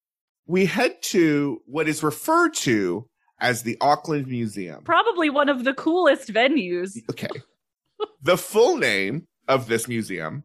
We head to what is referred to as the Auckland Museum. Probably one of the coolest venues. Okay. the full name of this museum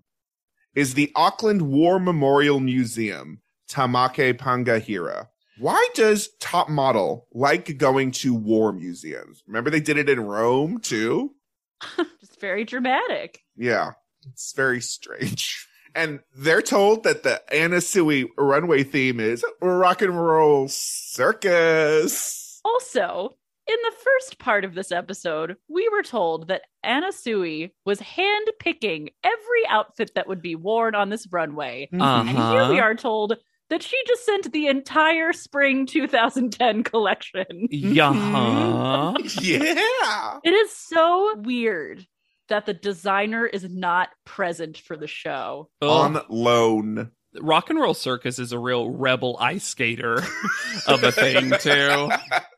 is the Auckland War Memorial Museum, Tāmaki Paenga Hira. Why does Top Model like going to war museums? Remember they did it in Rome too? <laughs> Just very dramatic. Yeah. It's very strange. And they're told that the Anna Sui runway theme is rock and roll circus. Also, in the first part of this episode, we were told that Anna Sui was hand picking every outfit that would be worn on this runway. And here Uh-huh. we are told that she just sent the entire spring 2010 collection. Yeah. <laughs> Yeah. It is so weird that the designer is not present for the show. Oh. On loan. Rock and Roll Circus is a real rebel ice skater <laughs> of a thing too.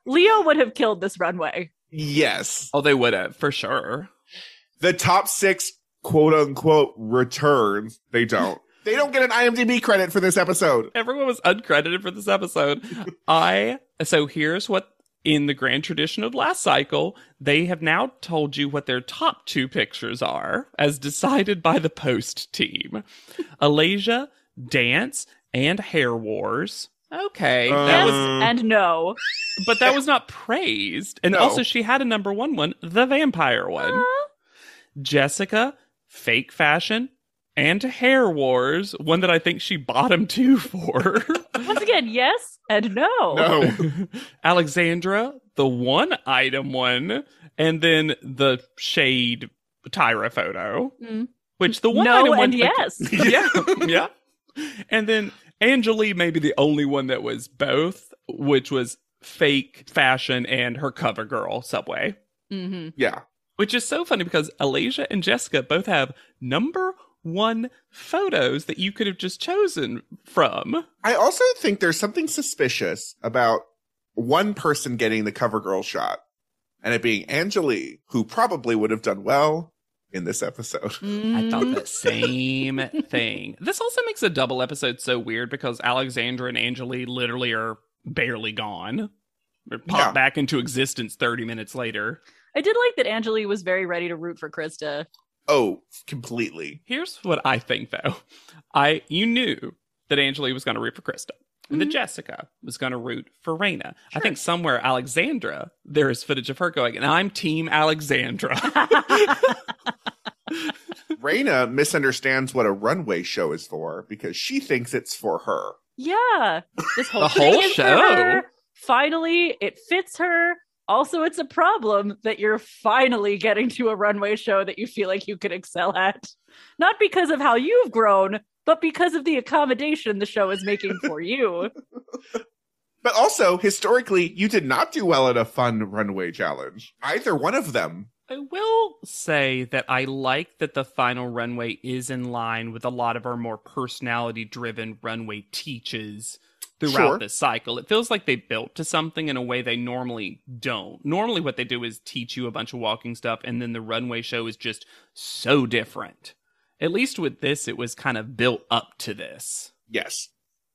Leo would have killed this runway. Yes. Oh, they would have for sure. The top six quote unquote returns, they don't. They don't get an IMDb credit for this episode. Everyone was uncredited for this episode. <laughs> I so here's what in the grand tradition of last cycle, they have now told you what their top two pictures are, as decided by the post team. <laughs> Alasia, dance, and hair wars. Okay. that was and no. but that was not praised. And No. also she had a number one one, the vampire one. Uh, Jessica, fake fashion, and hair wars, one that I think she bottomed <laughs> two for. once again, yes and no. No. <laughs> Alexandra, the one item one, and then the shade Tyra photo, Mm. which the one No item one, and yes. <laughs> yeah, yeah. And then Angelique may be the only one that was both, which was fake fashion and her cover girl subway. hmm Yeah. Which is so funny because Alasia and Jessica both have number one photos that you could have just chosen from. I also think there's something suspicious about one person getting the cover girl shot and it being Angelique, who probably would have done well in this episode. <laughs> Mm. I thought the same thing. This also makes a double episode so weird because Alexandra and Angelea literally are barely gone. They pop Yeah. back into existence 30 minutes later. I did like that Angelea was very ready to root for Krista. Oh, completely. Here's what I think though. I you knew that Angelea was going to root for Krista. And that Mhm. Jessica was going to root for Raina. I think somewhere Alexandra, there is footage of her going, and I'm Team Alexandra. <laughs> Raina misunderstands what a runway show is for because she thinks it's for her. yeah, this whole <laughs> The whole show? her. Finally, it fits her. Also, it's a problem that you're finally getting to a runway show that you feel like you could excel at. Not because of how you've grown, but because of the accommodation the show is making for <laughs> you. But also, historically, you did not do well at a fun runway challenge. Either one of them. I will say that I like that the final runway is in line with a lot of our more personality driven runway teaches throughout Sure. this cycle. It feels like they built to something in a way they normally don't. Normally, what they do is teach you a bunch of walking stuff, and then the runway show is just so different. At least with this, it was kind of built up to this. Yes.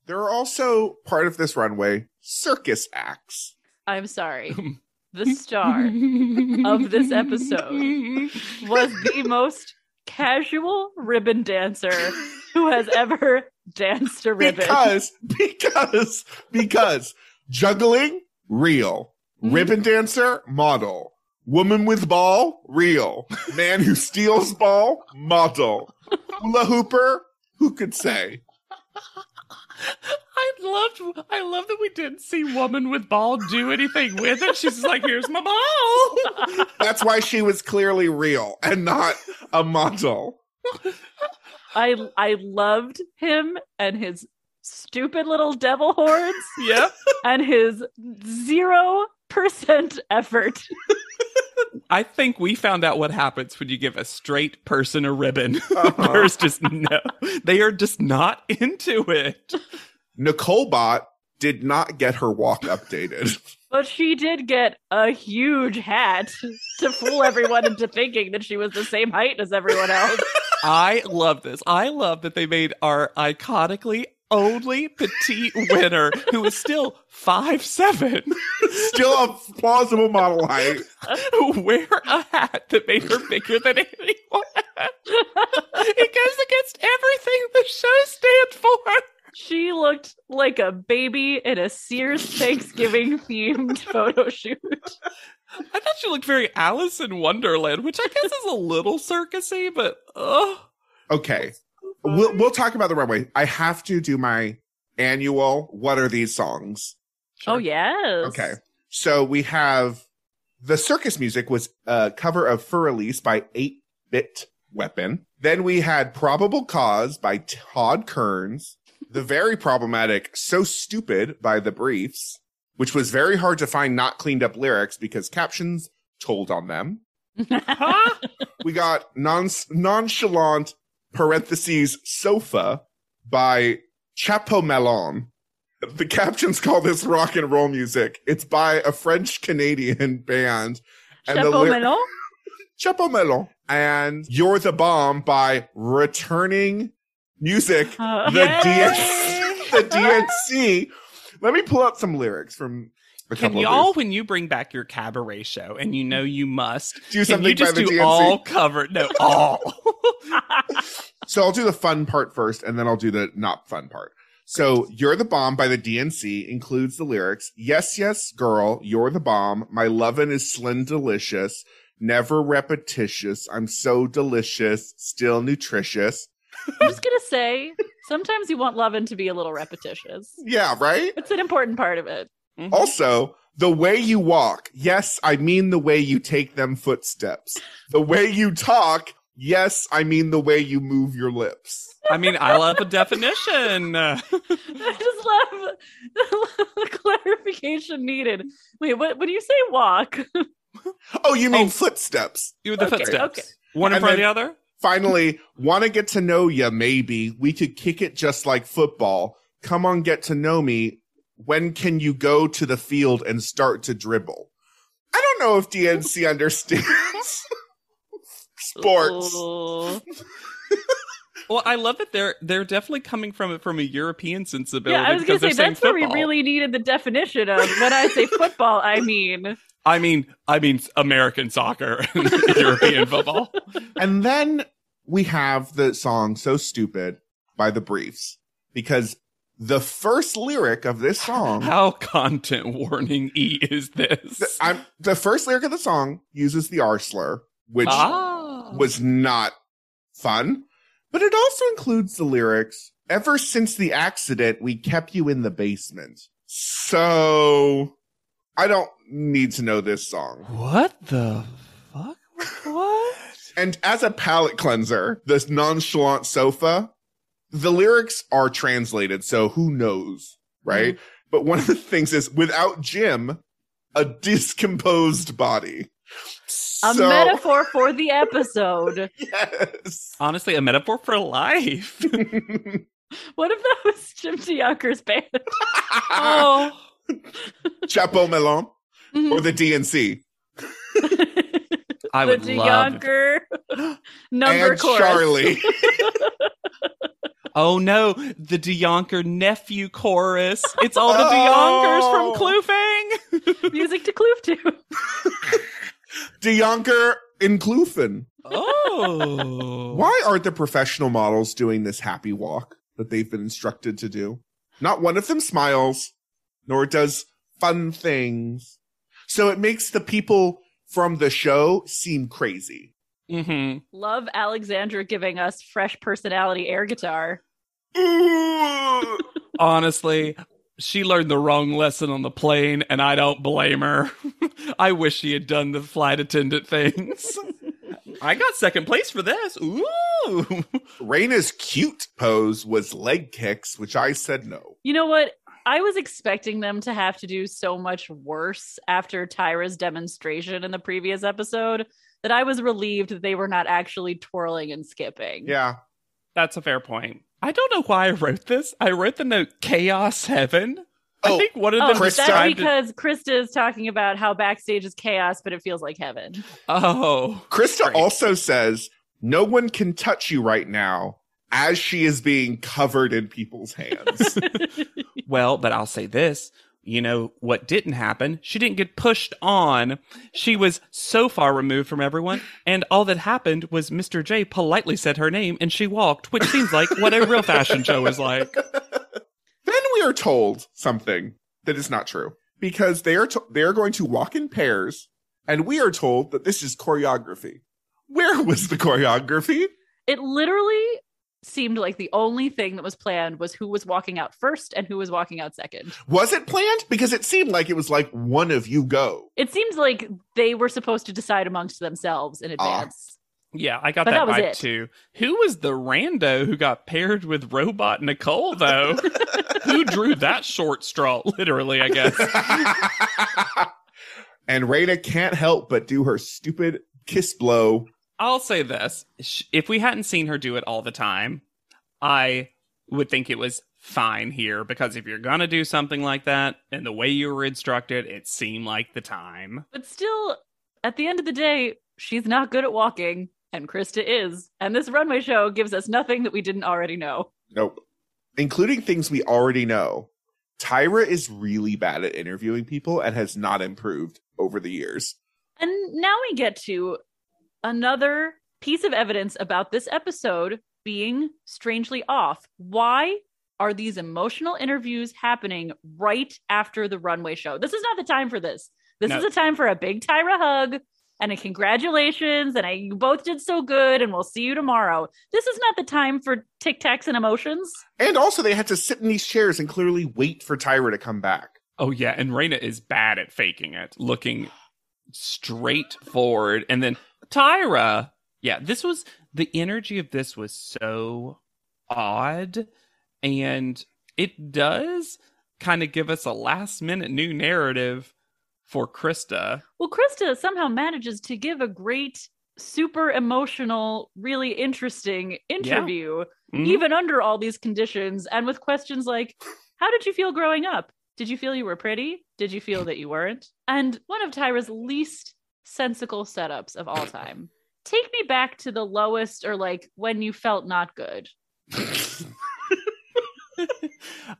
There are also part of this runway circus acts. I'm sorry. <laughs> The star of this episode was the most casual ribbon dancer who has ever danced a ribbon. Because, because, because juggling, real. Mhm. Ribbon dancer, model. Woman with ball, real. Man who steals ball, model. Hula hooper, who could say? I loved I love that we didn't see woman with ball do anything with it. She's just like, here's my ball. That's why she was clearly real and not a model. I I loved him and his stupid little devil horns <laughs> yep. and his zero percent effort. I think we found out what happens when you give a straight person a ribbon. <laughs> Uh-huh. There's just no they are just not into it. Nicole Bot did not get her walk updated. <laughs> But she did get a huge hat to fool everyone into thinking that she was the same height as everyone else. <laughs> I love this. I love that they made our iconically only petite winner who is still five seven Still a plausible model height. <laughs> wear a hat that made her bigger than anyone. it goes against everything the show stands for. She looked like a baby in a Sears Thanksgiving themed <laughs> photo shoot. I thought she looked very Alice in Wonderland, which I guess is a little circusy, but oh, Okay. We'll, we'll talk about the runway. I have to do my annual what are these songs? Oh yes. Okay. So we have the circus music was a cover of Fur Release by 8 Bit Weapon. Then we had Probable Cause by Todd Kerns. The very problematic So Stupid by The Briefs, which was very hard to find not cleaned up lyrics because captions told on them. We got non- nonchalant parentheses sofa by Chapeau Melon. The captions call this rock and roll music. It's by a French Canadian band. And the Chapeau ly- melon? Chapeau Melon. And You're the Bomb by returning music, <laughs> Uh, the, DNC, the DNC. Let me pull up some lyrics from a Can y'all, when you bring back your cabaret show, and you know you must. Do something you just by the do DNC. all cover? No, <laughs> all. <laughs> So I'll do the fun part first, and then I'll do the not fun part. So You're the Bomb by the DNC includes the lyrics, Yes, yes, girl, you're the bomb. My lovin' is slim delicious, never repetitious. I'm so delicious, still nutritious. I'm just gonna say, sometimes you want lovin' to be a little repetitious. Yeah, right? It's an important part of it. Mhm. Also, the way you walk. Yes, I mean the way you take them footsteps. The way you talk. Yes, I mean the way you move your lips. I mean, I love a definition. <laughs> I just love the clarification needed. Wait, what? When you say walk, Oh, you mean Oh. footsteps. you the Okay, footsteps. okay. One in And front of the other. Finally, want to get to know you, maybe. We could kick it just like football. Come on, get to know me. When can you go to the field and start to dribble? I don't know if DNC <laughs> understands <laughs> sports. Well, I love that they're they're definitely coming from it from a European sensibility. Yeah, I was gonna say that's where we really needed the definition of when I say football, I <laughs> mean I mean, I mean American soccer, and European football. And then we have the song So Stupid by the Briefs because the first lyric of this song, <laughs> How content warning e is this? the, I'm, the first lyric of the song uses the R slur, which ah. was not fun, but it also includes the lyrics, ever since the accident, we kept you in the basement. So I don't need to know this song. what the fuck? What? And as a palate cleanser, this nonchalant sofa, the lyrics are translated, so who knows, right? But one of the things is without Jim, a discomposed body. a So- metaphor for the episode. <laughs> Yes. Honestly, a metaphor for life. <laughs> What if that was Jim DeYonker's band? <laughs> oh. Chapeau Melon Mhm. or the DNC I would the love. <gasps> Number and chorus. Charlie. <laughs> Oh no, the DeYonker nephew chorus. It's all the Oh. DeYonkers from Kloofing. <laughs> Music to Kloof to. <laughs> DeYonker in Kloofen. Oh. Why aren't the professional models doing this happy walk that they've been instructed to do? Not one of them smiles, nor does fun things. So it makes the people from the show seem crazy. hmm Love Alexandra giving us fresh personality air guitar. <laughs> Honestly, she learned the wrong lesson on the plane, and I don't blame her. <laughs> I wish she had done the flight attendant things. <laughs> I got second place for this. Ooh. Raina's cute pose was leg kicks, which I said no. You know what? I was expecting them to have to do so much worse after Tyra's demonstration in the previous episode that I was relieved that they were not actually twirling and skipping. Yeah. That's a fair point. I don't know why I wrote this. I wrote the note Chaos Heaven. Oh, I think one of Oh, them Chris that's described it- because Krista is talking about how backstage is chaos, but it feels like heaven. Oh. Krista Great. also says, no one can touch you right now as she is being covered in people's hands. <laughs> Well, but I'll say this. You know what didn't happen? She didn't get pushed on. She was so far removed from everyone, and all that happened was Mr. J politely said her name and she walked, which seems like what a real fashion show is like. then we are told something that is not true because they are to- they are going to walk in pairs, and we are told that this is choreography. Where was the choreography? it literally seemed like the only thing that was planned was who was walking out first and who was walking out second. Was it planned? Because it seemed like it was like one of you go. It seems like they were supposed to decide amongst themselves in Ah. advance. Yeah, I got But that, that vibe it. too. Who was the rando who got paired with Robot Nicole, though? <laughs> who drew that short straw? Literally, I guess. <laughs> and Raina can't help but do her stupid kiss blow. I'll say this. If we hadn't seen her do it all the time, I would think it was fine here because if you're going to do something like that and the way you were instructed, it seemed like the time. But still, at the end of the day, she's not good at walking, and Krista is. And this runway show gives us nothing that we didn't already know. Nope. Including things we already know. Tyra is really bad at interviewing people and has not improved over the years. And now we get to another piece of evidence about this episode being strangely off. Why are these emotional interviews happening right after the runway show? This is not the time for this. This No. is a time for a big Tyra hug and a congratulations and I, you both did so good and we'll see you tomorrow. This is not the time for tic tacs and emotions. And also, they had to sit in these chairs and clearly wait for Tyra to come back. Oh, yeah. And Raina is bad at faking it, looking straight forward. And then Tyra. Yeah, this was the energy of this was so odd. And it does kind of give us a last minute new narrative for Krista. Well, Krista somehow manages to give a great, super emotional, really interesting interview, Mhm. even under all these conditions, and with questions like, How did you feel growing up? Did you feel you were pretty? Did you feel that you weren't? And one of Tyra's least sensical setups of all time. take me back to the lowest or like when you felt not good. <laughs>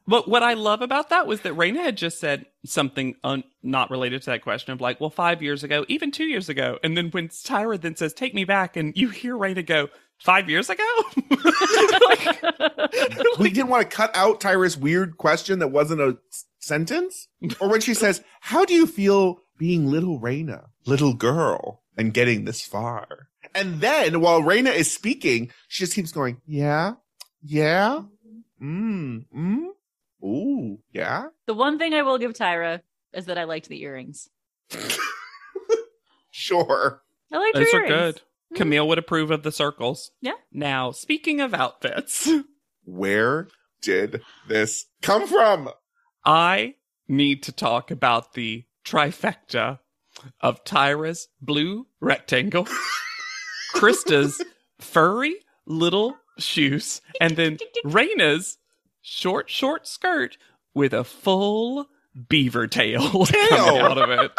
But what I love about that was that Raina had just said something un- not related to that question of like, well, five years ago, even two years ago. And then when Tyra then says, take me back, and you hear Raina go, five years ago? <laughs> Like, <laughs> we didn't want to cut out Tyra's weird question that wasn't a s- sentence. Or when she says, How do you feel being little Raina, little girl, and getting this far? And then while Raina is speaking, she just keeps going, Yeah, yeah, mm, mm, ooh, yeah. The one thing I will give Tyra is that I liked the earrings. <laughs> Sure. I liked Those her are earrings. good. Camille would approve of the circles. Yeah. Now, speaking of outfits, Where did this come from? I need to talk about the trifecta of Tyra's blue rectangle, <laughs> Krista's furry little shoes, and then Raina's short, short skirt with a full beaver tail <laughs> Tail. coming out of it.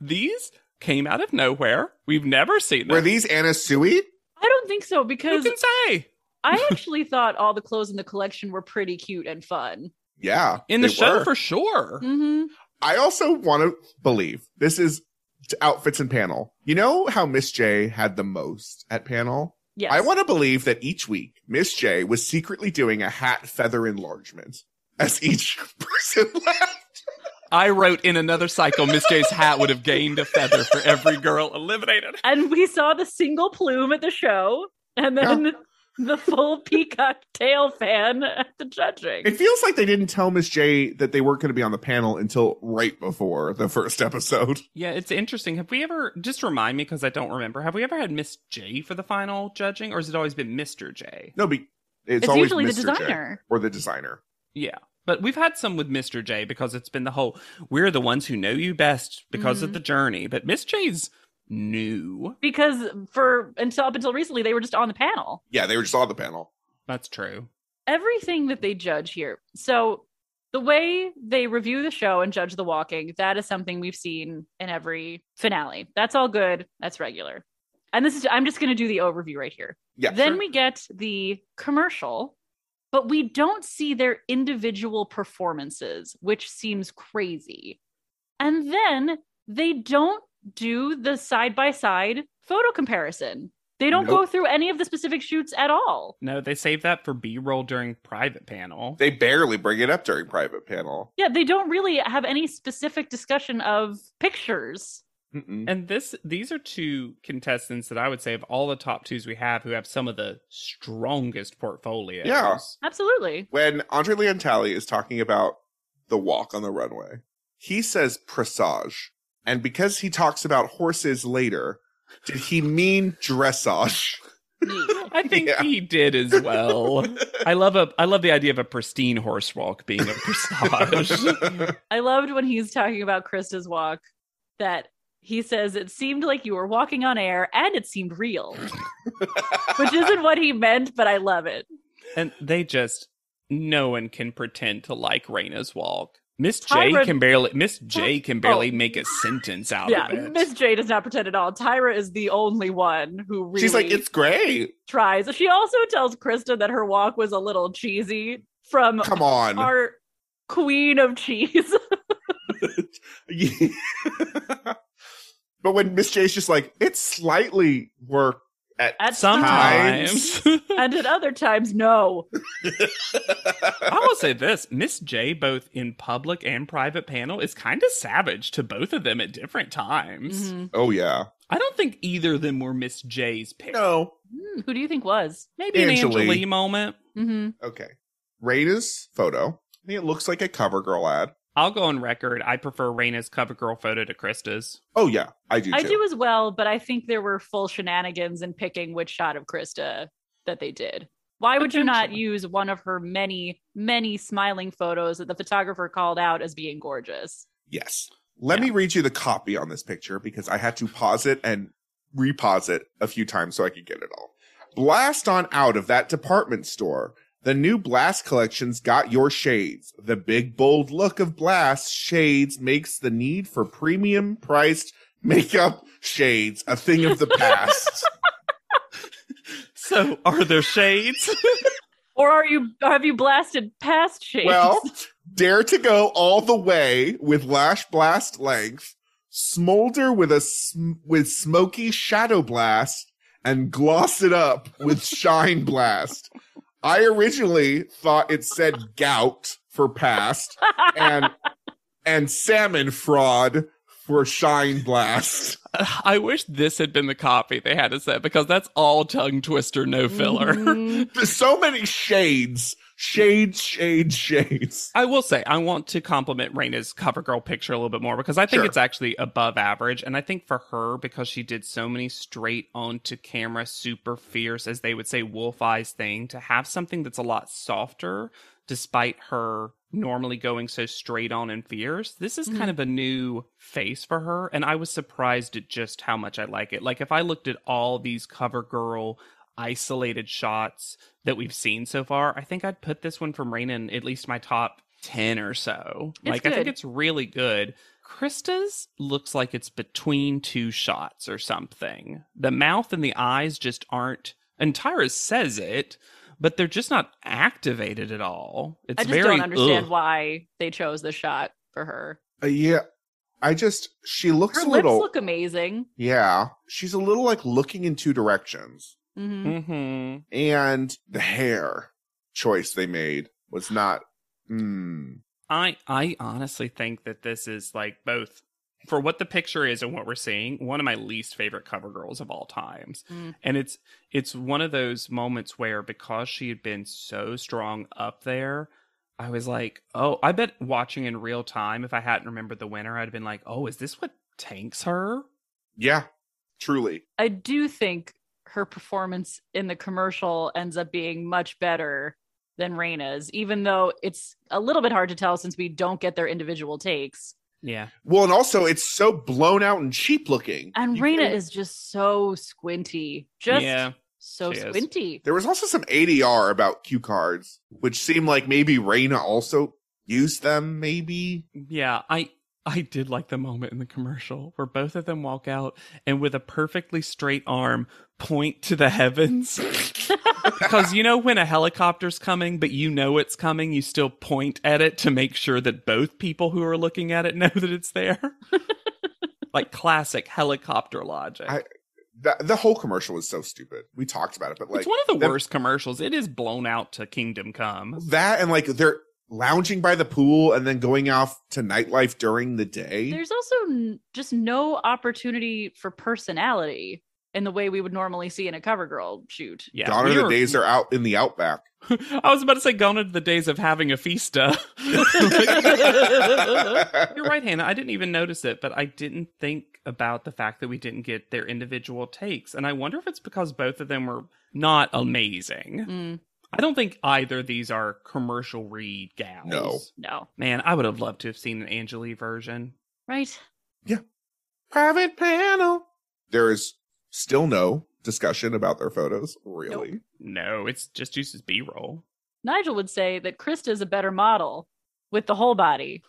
These came out of nowhere. We've never seen them. Were these Anna Sui? I don't think so Who because can say? I <laughs> actually thought all the clothes in the collection were pretty cute and fun. Yeah. In the they show were. for sure. hmm I also want to believe this is t- outfits and panel. You know how Miss J had the most at panel? Yes. I want to believe that each week Miss J was secretly doing a hat feather enlargement as each <laughs> person left. I wrote in another cycle, Miss J's hat would have gained a feather for every girl eliminated. and we saw the single plume at the show, and then the full <laughs> peacock tail fan at the judging. It feels like they didn't tell Miss J that they weren't going to be on the panel until right before the first episode. Yeah, it's interesting. Have we ever, just remind me because I don't remember, have we ever had Miss J for the final judging or has it always been Mr. J? No, be it's, It's always usually the Mr. J designer. or the designer. Yeah. But we've had some with Mr. J because it's been the whole, we're the ones who know you best because of Mhm. the journey. But Miss J's new. because for until up until recently they were just on the panel. Yeah, they were just on the panel. That's true. Everything that they judge here. So the way they review the show and judge the walking, that is something we've seen in every finale. That's all good. That's regular. And this is I'm just going to do the overview right here. Yeah. then sure. we get the commercial, but we don't see their individual performances, which seems crazy. And then they don't do the side by side photo comparison. They don't go through any of the specific shoots at all. No, they save that for B roll during private panel. they barely bring it up during private panel. Yeah, they don't really have any specific discussion of pictures. Mm-mm. And this these are two contestants that I would say of all the top twos we have who have some of the strongest portfolios. Yeah. Absolutely. when Andre Leon Talley is talking about the walk on the runway, he says presage. And because he talks about horses later, did he mean dressage? <laughs> I think Yeah. he did as well. <laughs> I love a I love the idea of a pristine horse walk being a presage. <laughs> I loved when he's talking about Krista's walk that he says it seemed like you were walking on air and it seemed real, which isn't what he meant, but I love it. and they just no one can pretend to like Raina's walk. Miss J Tyra- can barely Miss J can barely Oh. make a sentence out yeah, of it. Miss J does not pretend at all. Tyra is the only one who really She's like, it's great. tries. She also tells Krista that her walk was a little cheesy from Come on. our queen of cheese. <laughs> <laughs> but when Miss J's just like, it slightly worked at, At Sometimes. <laughs> and at other times, no. I will say this Miss J, both in public and private panel, is kind of savage to both of them at different times. Mhm. oh, yeah. I don't think either of them were Miss J's pick. No. Hmm, Who do you think was? Maybe an Angela. Angela moment. hmm Okay. Raina's photo. I think it looks like a cover girl ad. I'll go on record. I prefer Raina's cover girl photo to Krista's. Oh, yeah. I do I too. do as well, but I think there were full shenanigans in picking which shot of Krista that they did. Why would you not use one of her many, many smiling photos that the photographer called out as being gorgeous? Yes. Let Yeah. me read you the copy on this picture because I had to pause it and repause it a few times so I could get it all. Blast on out of that department store. The new Blast collections got your shades. The big bold look of Blast shades makes the need for premium priced makeup shades a thing of the past. <laughs> So, are there shades? Or are you have you blasted past shades? Well, <laughs> dare to go all the way with lash blast length, smolder with a sm- with smoky shadow blast, and gloss it up with shine blast. I originally thought it said gout for past and <laughs> and salmon fraud for shine blast. I wish this had been the copy they had to set because that's all tongue twister, no filler. There's mm-hmm. <laughs> so many shades, shades, shades, shades. I will say I want to compliment Raina's cover girl picture a little bit more because I think Sure. it's actually above average. And I think for her, because she did so many straight onto camera, super fierce, as they would say, wolf eyes thing, to have something that's a lot softer, despite her normally going so straight on and fierce. This is Mhm. kind of a new face for her. And I was surprised at just how much I like it. Like if I looked at all these cover girl isolated shots that we've seen so far, I think I'd put this one from Raina in at least my top 10 or so. It's like, I think it's really good. Krista's looks like it's between two shots or something. The mouth and the eyes just aren't, and Tyra says it, but they're just not activated at all. It's I just very, don't understand ugh. why they chose the shot for her. Uh, yeah, I just she looks Her a lips little. look amazing. yeah, she's a little like looking in two directions, hmm Mhm. and the hair choice they made was not. Mm, I I honestly think that this is like both for what the picture is and what we're seeing, one of my least favorite cover girls of all times. Mm. And it's it's one of those moments where because she had been so strong up there, I was like, "Oh, I bet watching in real time if I hadn't remembered the winner, I'd have been like, "Oh, is this what tanks her?" yeah, truly. I do think her performance in the commercial ends up being much better than Raina's, even though it's a little bit hard to tell since we don't get their individual takes. Yeah. Well, and also it's so blown out and cheap looking. And You Raina can- is just so squinty. Just yeah. so she is. squinty. There was also some ADR about cue cards, which seemed like maybe Raina also used them. Maybe Yeah, I I did like the moment in the commercial where both of them walk out and with a perfectly straight arm point to the heavens. <laughs> because you know when a helicopter's coming, but you know it's coming, you still point at it to make sure that both people who are looking at it <laughs> know that it's there. <laughs> like classic helicopter logic. I- the, the whole commercial was so stupid. We talked about it, but like it's one of the them- worst commercials. It is blown out to Kingdom Come. that, and like they're lounging by the pool and then going off to nightlife during the day. There's also n- just no opportunity for personality in the way we would normally see in a cover girl shoot. Yeah, Gone are the were- days they're out in the outback. <laughs> I was about to say gone are the days of having a fiesta. <laughs> You're right, Hannah. I didn't even notice it, but I didn't think about the fact that we didn't get their individual takes. And I wonder if it's because both of them were not amazing. Mm, I don't think either of these are commercial read gals. No. no, Man, I would have loved to have seen an Angelea version. right? Yeah. Private panel. There is still no discussion about their photos, really. No, it's just uses B roll. Nigel would say that Krista is a better model with the whole body.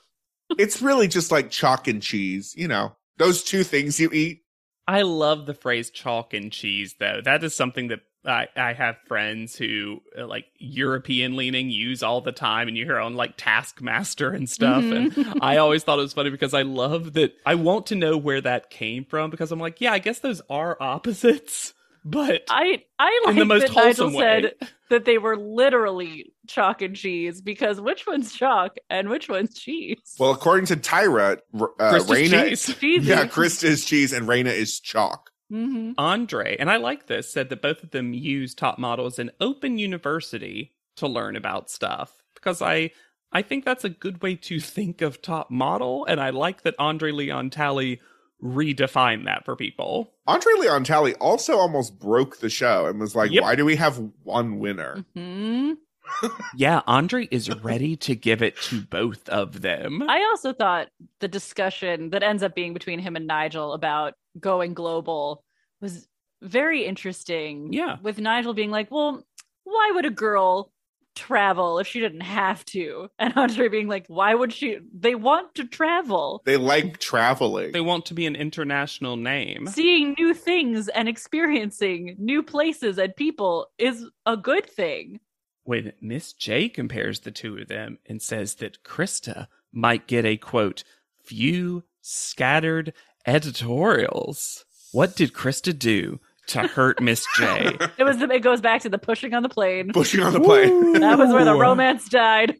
it's really just like chalk and cheese, you know, those two things you eat. I love the phrase chalk and cheese, though. That is something that I, I have friends who, uh, like, European leaning use all the time, and you hear on, like, Taskmaster and stuff. And Mhm. <laughs> I always thought it was funny because I love that. I want to know where that came from because I'm like, yeah, I guess those are opposites, <laughs> but I I like in the most that Nigel wholesome way. said <laughs> that they were literally chalk and cheese because which one's chalk and which one's cheese? Well, according to Tyra, R- uh, Krista's Raina, cheese. cheese. yeah, Krista is cheese and Raina is chalk. Hmm Andre, and I like this, said that both of them use top models in open university to learn about stuff because I I think that's a good way to <laughs> think of top model, and I like that Andre Leon Talley redefined that for people. Andre Leon Talley also almost broke the show and was like, Yep. why do we have one winner? hmm <laughs> Yeah, Andre is ready to give it to both of them. I also thought the discussion that ends up being between him and Nigel about going global was very interesting. Yeah. With Nigel being like, well, why would a girl travel if she didn't have to. And Andre being like, why would she? They want to travel. They like traveling. They want to be an international name. Seeing new things and experiencing new places and people is a good thing. When Miss J compares the two of them and says that Krista might get a quote, few scattered editorials. What did Krista do to hurt Miss J? <laughs> It was the, it goes back to the pushing on the plane. Pushing on the plane. <laughs> That was where the romance died.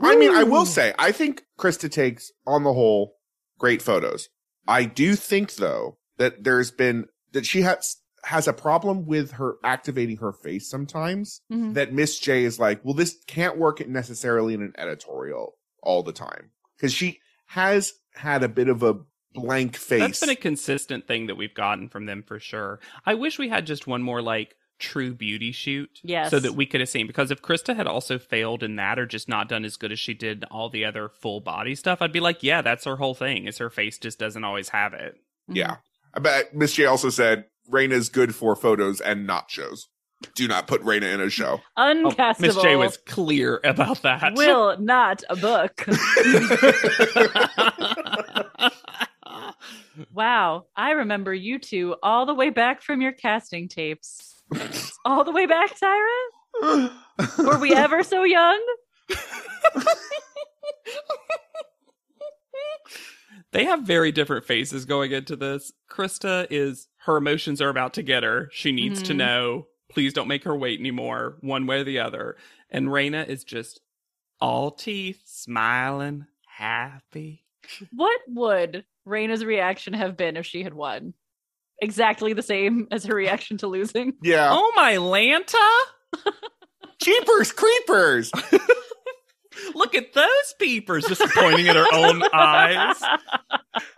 I mean, I will say, I think Krista takes, on the whole, great photos. I do think, though, that there's been, that she has, has a problem with her activating her face sometimes. Mhm. That Miss J is like, well, this can't work necessarily in an editorial all the time. Cause she has had a bit of a blank face. That's been a consistent thing that we've gotten from them for sure. I wish we had just one more like true beauty shoot. Yes. So that we could have seen because if Krista had also failed in that or just not done as good as she did all the other full body stuff, I'd be like, yeah, that's her whole thing. Is her face just doesn't always have it. Mm-hmm. yeah. I bet Miss J also said, Raina's good for photos and not shows. Do not put Raina in a show. <laughs> Uncastable. Oh, Miss J was clear about that. Will not a book. <laughs> <laughs> wow. I remember you two all the way back from your casting tapes. all the way back, Tyra? Were we ever so young? they have very different faces going into this. Krista is her emotions are about to get her. She needs to Mhm. know. Please don't make her wait anymore, one way or the other. And Raina is just all teeth, smiling, happy. What would Raina's reaction have been if she had won? Exactly the same as her reaction to losing. <laughs> Yeah. Oh my Lanta! <laughs> Jeepers creepers. <laughs> Look at those peepers, just pointing at her own eyes.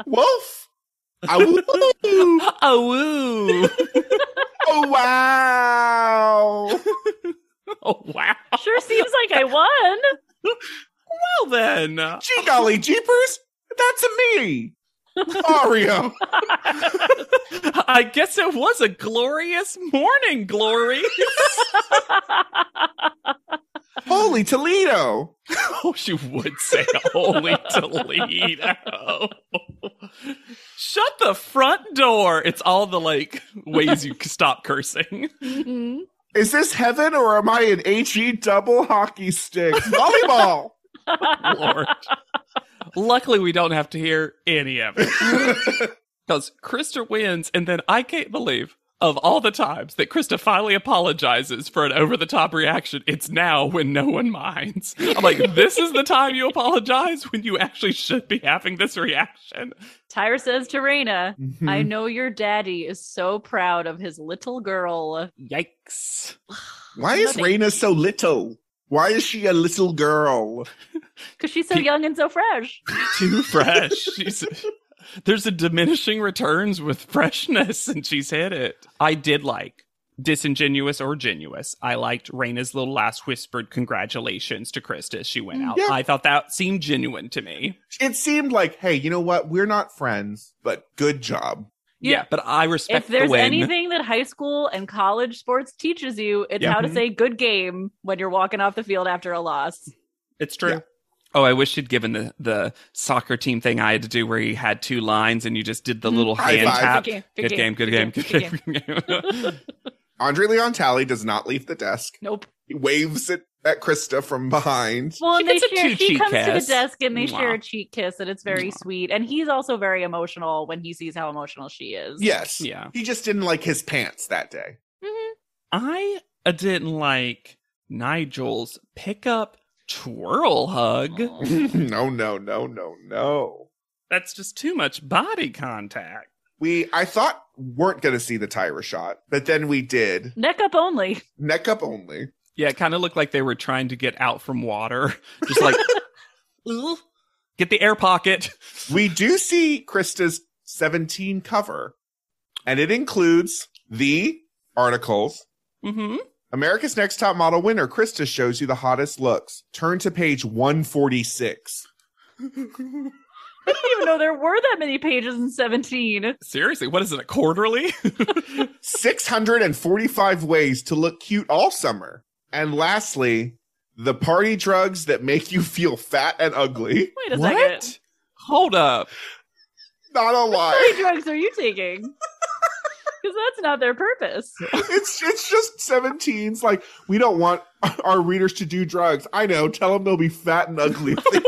Wolf. Ow. Oh woo! oh wow. Oh wow! Sure seems like I won. Well then, Gee golly jeepers. That's a me. Mario. I guess it was a glorious morning, Glory. Holy Toledo. <laughs> oh, she would say holy Toledo. Shut the front door. It's all the like ways you stop cursing. Mhm. Is this heaven or am I an HE double hockey stick? Volleyball. <laughs> Lord. Luckily, we don't have to hear any of it. <laughs> Because Krista wins, and then I can't believe of all the times that Krista finally apologizes for an over the top reaction, it's now when no one minds. I'm like, this is the time you apologize when you actually should be having this reaction. Tyra says to Raina, Mm-hmm. I know your daddy is so proud of his little girl. Yikes. Why is Raina so little? Why is she a little girl? Because she's so young and so fresh. Too <laughs> fresh. She's. <laughs> There's a diminishing returns with freshness, and she's hit it. I did like disingenuous or genuous. I liked Raina's little last whispered congratulations to Krista as she went out. Yeah. I thought that seemed genuine to me. It seemed like, hey, you know what? We're not friends, but good job. Yeah, Yeah. but I respect If there's the win. anything that high school and college sports teaches you, it's Yeah. how to Mhm. say good game when you're walking off the field after a loss. It's true. Yeah. Oh, I wish you'd given the the soccer team thing I had to do where you had two lines and you just did the Mhm. little High hand five. tap. Good game, Good game, good game, good game. Good game. <laughs> Andre Leon Talley does not leave the desk. Nope. He waves it at Krista from behind. Well, and they share. She cheek comes to the desk and they Mwah. share a cheek kiss, and it's very Mwah. sweet. And he's also very emotional when he sees how emotional she is. Yes. Yeah. He just didn't like his pants that day. Mhm. I uh, didn't like Nigel's pickup twirl hug. <laughs> no, no, no, no, no. That's just too much body contact. We, I thought weren't going to see the Tyra shot, but then we did. Neck up only. Neck up only. Yeah, it kind of looked like they were trying to get out from water. <laughs> Just like, <laughs> get the air pocket. <laughs> We do see Krista's 17 cover, and it includes the articles. Mm-hmm. America's Next Top Model winner, Krista shows you the hottest looks. Turn to page 146. I didn't even know there were that many pages in 17. Seriously, what is it, a quarterly? 645 ways to look cute all summer. And lastly, the party drugs that make you feel fat and ugly. Wait a what? second. Hold up. Not a lot. What lie. drugs are you taking? <laughs> Because that's not their purpose. it's it's just 17s. Like we don't want our readers to do drugs. I know. Tell them they'll be fat and ugly if they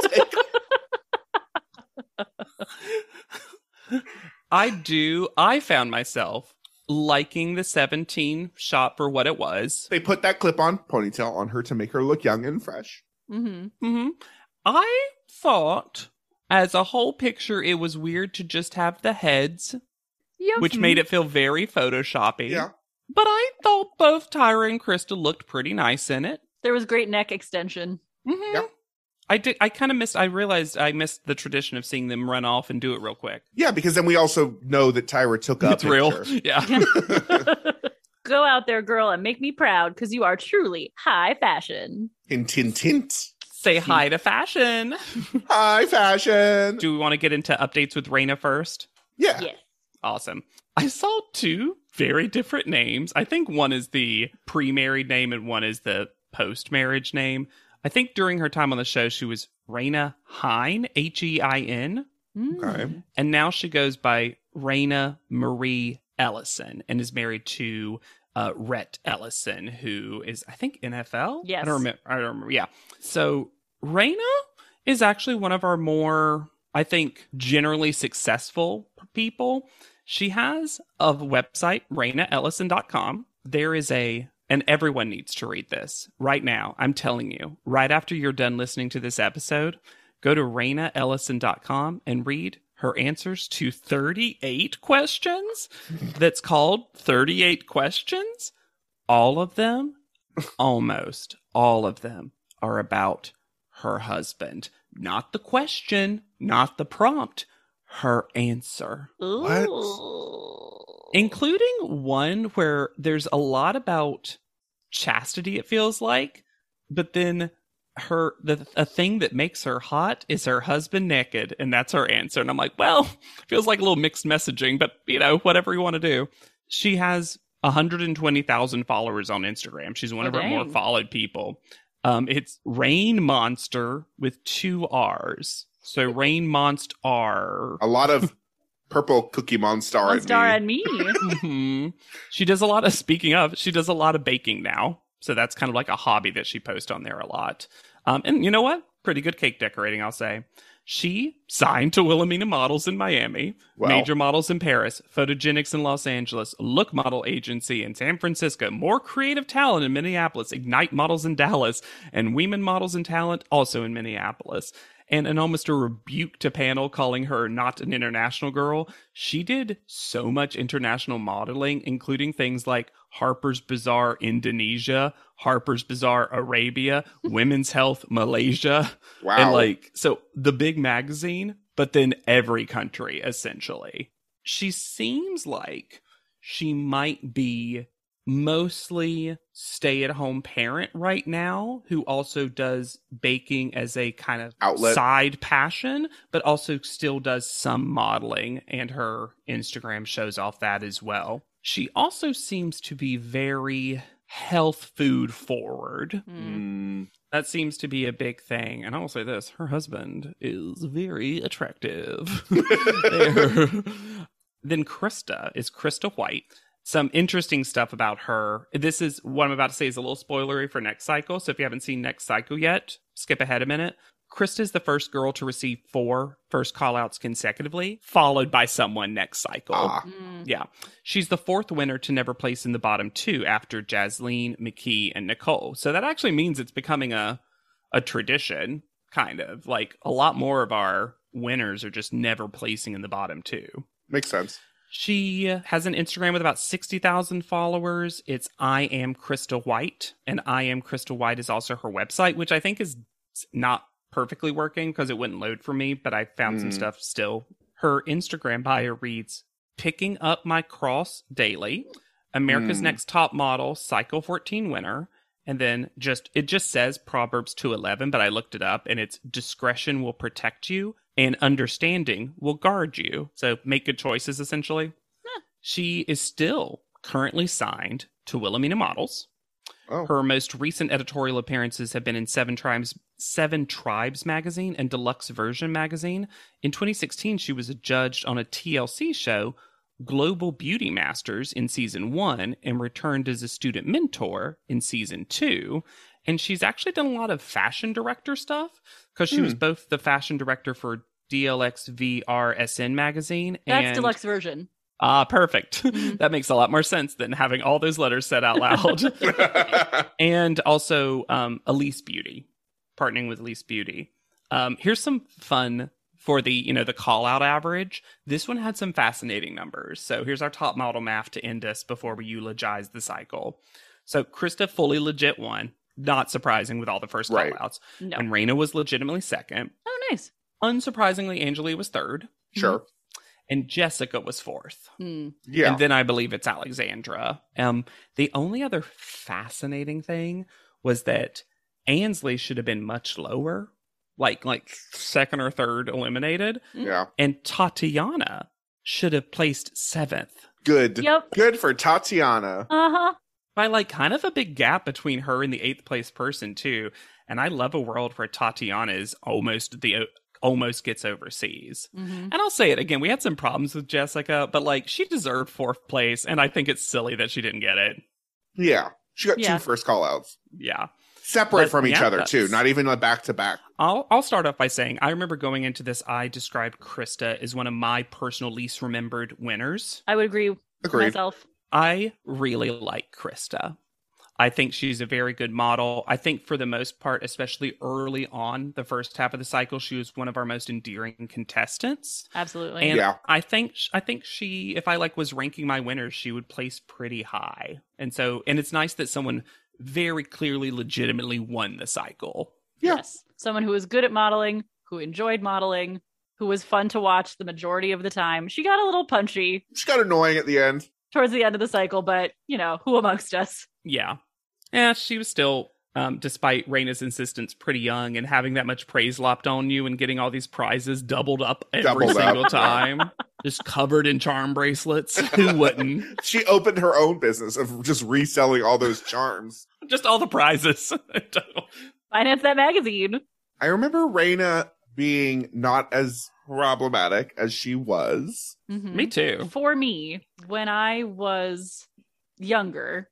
take. <laughs> I do. I found myself liking the 17 shot for what it was. They put that clip-on ponytail on her to make her look young and fresh. hmm hmm I thought, as a whole picture, it was weird to just have the heads, Yep. which made it feel very photoshoppy. Yeah. But I thought both Tyra and Krista looked pretty nice in it. There was great neck extension. Mm-hmm. Yep. I did. I kind of missed. I realized I missed the tradition of seeing them run off and do it real quick. Yeah, because then we also know that Tyra took up it's real. <laughs> Yeah. <laughs> Go out there, girl, and make me proud because you are truly high fashion. Hint, hint, hint. Say hi to fashion. <laughs> High fashion. Do we want to get into updates with Raina first? yeah. Yes. Awesome. I saw two very different names. I think one is the pre married name and one is the post marriage name. I think during her time on the show, she was Raina Hein, H E I N. Okay. And now she goes by Raina Marie Ellison and is married to uh, Rhett Ellison, who is, I think, NFL. Yes. I don't remember. I don't remember. Yeah. So Raina is actually one of our more, I think, generally successful people. She has a website, RainaEllison.com. There is a, and everyone needs to read this right now. I'm telling you, right after you're done listening to this episode, go to RainaEllison.com and read her answers to 38 questions. That's called 38 questions. All of them, almost all of them, are about her husband. Not the question, not the prompt, her answer Ooh. including one where there's a lot about chastity it feels like but then her the a thing that makes her hot is her husband naked and that's her answer and i'm like well <laughs> feels like a little mixed messaging but you know whatever you want to do she has 120,000 followers on Instagram. She's one Oh, of her more followed people. Um, it's Rain Monster with two R's. So Rain Monster R. A lot of purple cookie monster. One in star me. and me. <laughs> Mhm. She does a lot of speaking of, she does a lot of baking now. So that's kind of like a hobby that she posts on there a lot. Um, and you know what? Pretty good cake decorating, I'll say. She signed to Wilhelmina Models in Miami, Wow. Major Models in Paris, Photogenics in Los Angeles, Look Model Agency in San Francisco, more creative talent in Minneapolis, Ignite Models in Dallas, and Women Models in Talent also in Minneapolis. And an almost a rebuke to panel calling her not an international girl. She did so much international modeling, including things like Harper's Bazaar Indonesia, Harper's Bazaar Arabia, <laughs> Women's Health Malaysia. Wow. And like, so the big magazine, but then every country essentially. She seems like she might be mostly stay at home parent right now who also does baking as a kind of Outlet. side passion, but also still does some modeling, and her Instagram shows off that as well. She also seems to be very health food forward. Mm. Mm, That seems to be a big thing. And I will say this her husband is very attractive. <laughs> Then Krista is Krista White. Some interesting stuff about her. This is what I'm about to say is a little spoilery for next cycle. So if you haven't seen next cycle yet, skip ahead a minute. Krista is the first girl to receive four first call outs consecutively, followed by someone next cycle. ah, Mm. Yeah. She's the fourth winner to never place in the bottom two after Jaslene, McKey, and Nicole. So that actually means it's becoming a a tradition, kind of. Like a lot more of our winners are just never placing in the bottom two. makes sense. She has an Instagram with about 60,000 followers. It's I am Crystal White. And I am Crystal White is also her website, which I think is not perfectly working because it wouldn't load for me, but I found some Mm. stuff still. Her Instagram bio reads Picking up my cross daily, America's Mm. Next Top Model, Cycle 14 winner. And then just it just says Proverbs 2:11, but I looked it up and it's discretion will protect you and understanding will guard you. So make good choices essentially. She is still currently signed to Wilhelmina Models. Oh. Her most recent editorial appearances have been in Seven Tribes Seven Tribes magazine and Deluxe Version magazine. In 2016, she was judged on a TLC show, Global Beauty Masters, in season one, and returned as a student mentor in season two. And she's actually done a lot of fashion director stuff because she was Hmm. both the fashion director for DLX VRSN magazine That's and deluxe version. Ah, perfect. <laughs> Mhm. that makes a lot more sense than having all those letters said out loud. <laughs> <laughs> and also um, Elise Beauty, partnering with Elise Beauty. Um, here's some fun for the you know the call out average. This one had some fascinating numbers. So here's our top model math to end us before we eulogize the cycle. So Krista fully legit won. Not surprising with all the first Right. call outs. No. And Raina was legitimately second. Oh, nice. Unsurprisingly, Angelea was third. sure. And Jessica was fourth. Hmm. Yeah. And then I believe it's Alexandra. Um, the only other fascinating thing was that Anslee should have been much lower, like like second or third eliminated, yeah. and Tatiana should have placed seventh Good. Yep. Good for Tatiana. Uh huh. by like kind of a big gap between her and the eighth place person too. And I love a world where Tatiana is almost the almost gets overseas. hmm And I'll say it again, we had some problems with Jessica, but like she deserved fourth place, and I think it's silly that she didn't get it. Yeah. She got Yeah. two first call outs. Yeah. Separate But, from each yeah, other, too. Not even like back to back. I'll I'll start off by saying I remember going into this I described Krista as one of my personal least remembered winners. I would agree with Agreed. myself. I really like Krista. I think she's a very good model. I think for the most part, especially early on the first half of the cycle, she was one of our most endearing contestants. Absolutely. And Yeah. I think I think she, if I like was ranking my winners, she would place pretty high. And so, and it's nice that someone very clearly, legitimately won the cycle. Yeah. Yes. Someone who was good at modeling, who enjoyed modeling, who was fun to watch the majority of the time. She got a little punchy She got annoying at the end. towards the end of the cycle, but you know, who amongst us? Yeah. Yeah, she was still, um, despite Raina's insistence, pretty young and having that much praise lopped on you and getting all these prizes doubled up every Doubled up. single <laughs> time. Just covered in charm bracelets. <laughs> Who wouldn't? <laughs> She opened her own business of just reselling all those charms. Just all the prizes. Finance that magazine. I remember Raina being not as problematic as she was. Mhm. Me too. For me, when I was younger,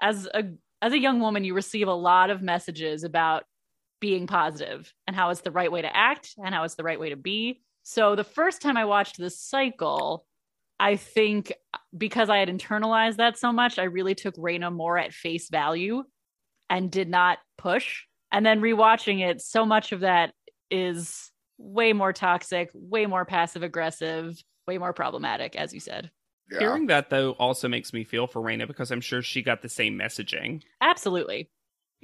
as a as a young woman, you receive a lot of messages about being positive and how it's the right way to act and how it's the right way to be. So the first time I watched this cycle, I think because I had internalized that so much, I really took Raina more at face value and did not push. And then rewatching it, so much of that is way more toxic, way more passive aggressive, way more problematic, as you said. Yeah. Hearing that though also makes me feel for Raina because I'm sure she got the same messaging. Absolutely.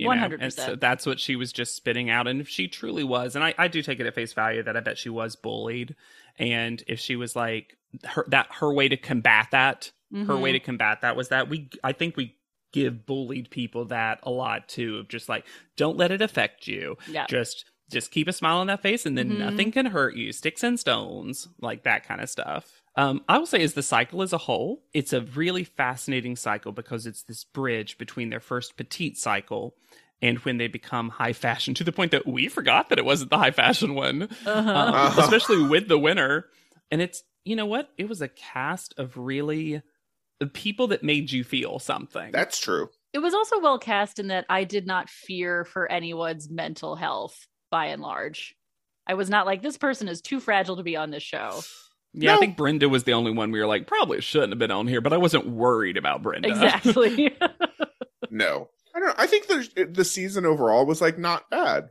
100%. So that's what she was just spitting out. And if she truly was, and I, I do take it at face value that I bet she was bullied. And if she was like her that her way to combat that, her Mhm. way to combat that was that we I think we give bullied people that a lot too of just like don't let it affect you. Yeah. Just just keep a smile on that face and then Mhm. nothing can hurt you. Sticks and stones, like that kind of stuff. Um, I will say, as the cycle as a whole, it's a really fascinating cycle because it's this bridge between their first petite cycle and when they become high fashion <laughs> to the point that we forgot that it wasn't the high fashion one, Uh-huh. um, Uh-huh. especially with the winner. And it's, you know what? It was a cast of really the people that made you feel something. That's true. it was also well cast in that I did not fear for anyone's mental health by and large. I was not like, this person is too fragile to be on this show. Yeah, I think Brenda was the only one we were like, probably shouldn't have been on here, but I wasn't worried about Brenda. Exactly. <laughs> No. I don't know. I think the the season overall was like not bad.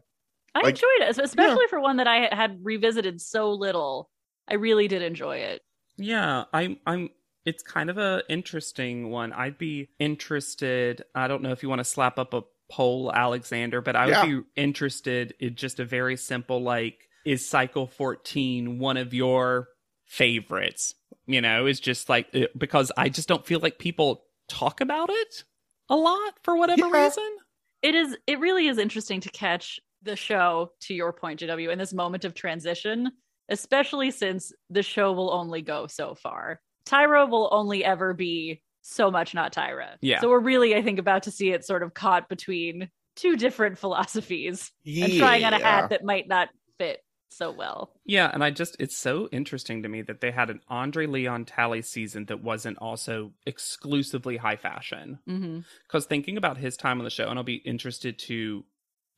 I Like- enjoyed it, especially for one that I had revisited so little. I really did enjoy it. Yeah, I'm I'm it's kind of a interesting one. I'd be interested. I don't know if you want to slap up a poll, Alexander, but I would Yeah. be interested in just a very simple like is cycle 14 one of your favorites? You know, is just like uh, because I just don't feel like people talk about it a lot for whatever Yeah. reason. It is it really is interesting to catch the show to your point, JW, in this moment of transition, especially since the show will only go so far. Tyra will only ever be so much not Tyra. Yeah. So we're really, I think, about to see it sort of caught between two different philosophies and trying on a hat that might not fit so well. Yeah, and I just it's so interesting to me that they had an Andre Leon Talley season that wasn't also exclusively high fashion. Mm-hmm. Because thinking about his time on the show, and I'll be interested to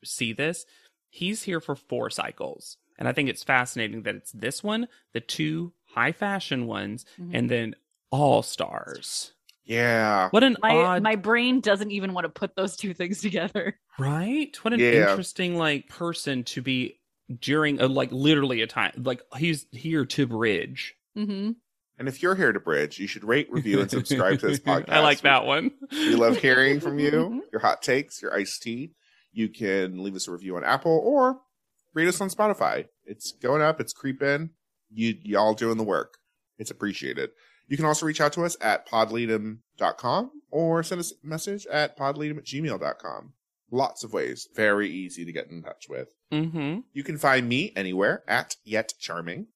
see this, he's here for four cycles. And I think it's fascinating that it's this one, the two high fashion ones, Mhm. and then all stars. Yeah. What an My odd my brain doesn't even want to put those two things together. right? What an Yeah. interesting like person to be during a like literally a time like he's here to bridge. Mm-hmm. And if you're here to bridge, you should rate, review, and subscribe to this <laughs> podcast. I like that one. We love hearing from Mm-hmm. you, your hot takes, your iced tea. You can leave us a review on Apple or rate us on Spotify. It's going up, it's creeping. You y'all doing the work. It's appreciated. You can also reach out to us at podleadum.com or send us a message at podleadum at gmail.com. Lots of ways. Very easy to get in touch with. Mm-hmm. You can find me anywhere at Yet Charming.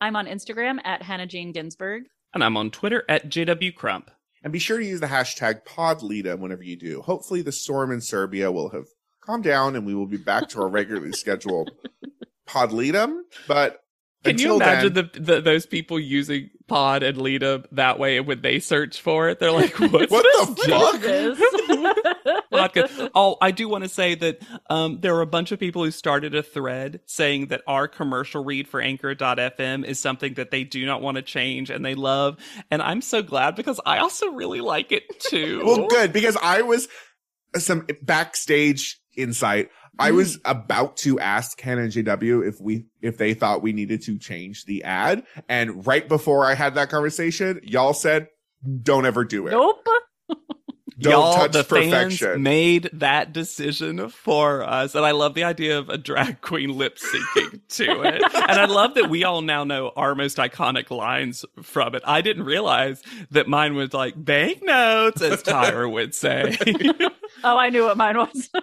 I'm on Instagram at Hannah Jane Ginsburg. And I'm on Twitter at JW Crump. And be sure to use the hashtag PodLita whenever you do. Hopefully, the storm in Serbia will have calmed down and we will be back to our regularly <laughs> scheduled PodLeadum. But Can you imagine then, the, the those people using Pod and Lita that way when they search for it? They're like, <laughs> "What's What this the fuck? <laughs> Podcast?" Oh, I do want to say that um, there were a bunch of people who started a thread saying that our commercial read for Anchor.fm is something that they do not want to change and they love, and I'm so glad because I also really like it too. <laughs> well, good because I was some backstage insight. I Mm. was about to ask Ken and JW if we if they thought we needed to change the ad, and right before I had that conversation, y'all said, "Don't ever do it. nope. <laughs> Don't Y'all, touch the perfection." fans made that decision for us, and I love the idea of a drag queen lip syncing <laughs> to it. And I love that we all now know our most iconic lines from it. I didn't realize that mine was like banknotes, as Tyra would say. <laughs> Oh, I knew what mine was. <laughs>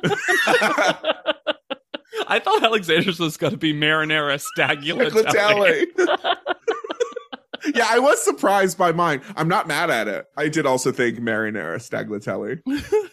I thought Alexander's was going to be marinara stagliatelle. Tagliatelle. <laughs> yeah, I was surprised by mine. I'm not mad at it. I did also think marinara stagliatelle. <laughs>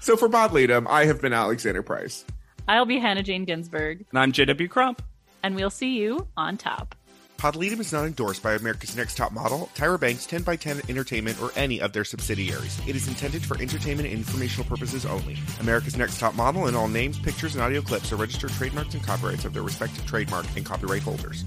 So for Bod Leadum, I have been Alexander Price. I'll be Hannah Jane Ginsburg, And I'm JW Crump. and we'll see you on top. Podleadum is not endorsed by America's Next Top Model, Tyra Banks, 10x10 Entertainment, or any of their subsidiaries. It is intended for entertainment and informational purposes only. America's Next Top Model and all names, pictures, and audio clips are registered trademarks and copyrights of their respective trademark and copyright holders.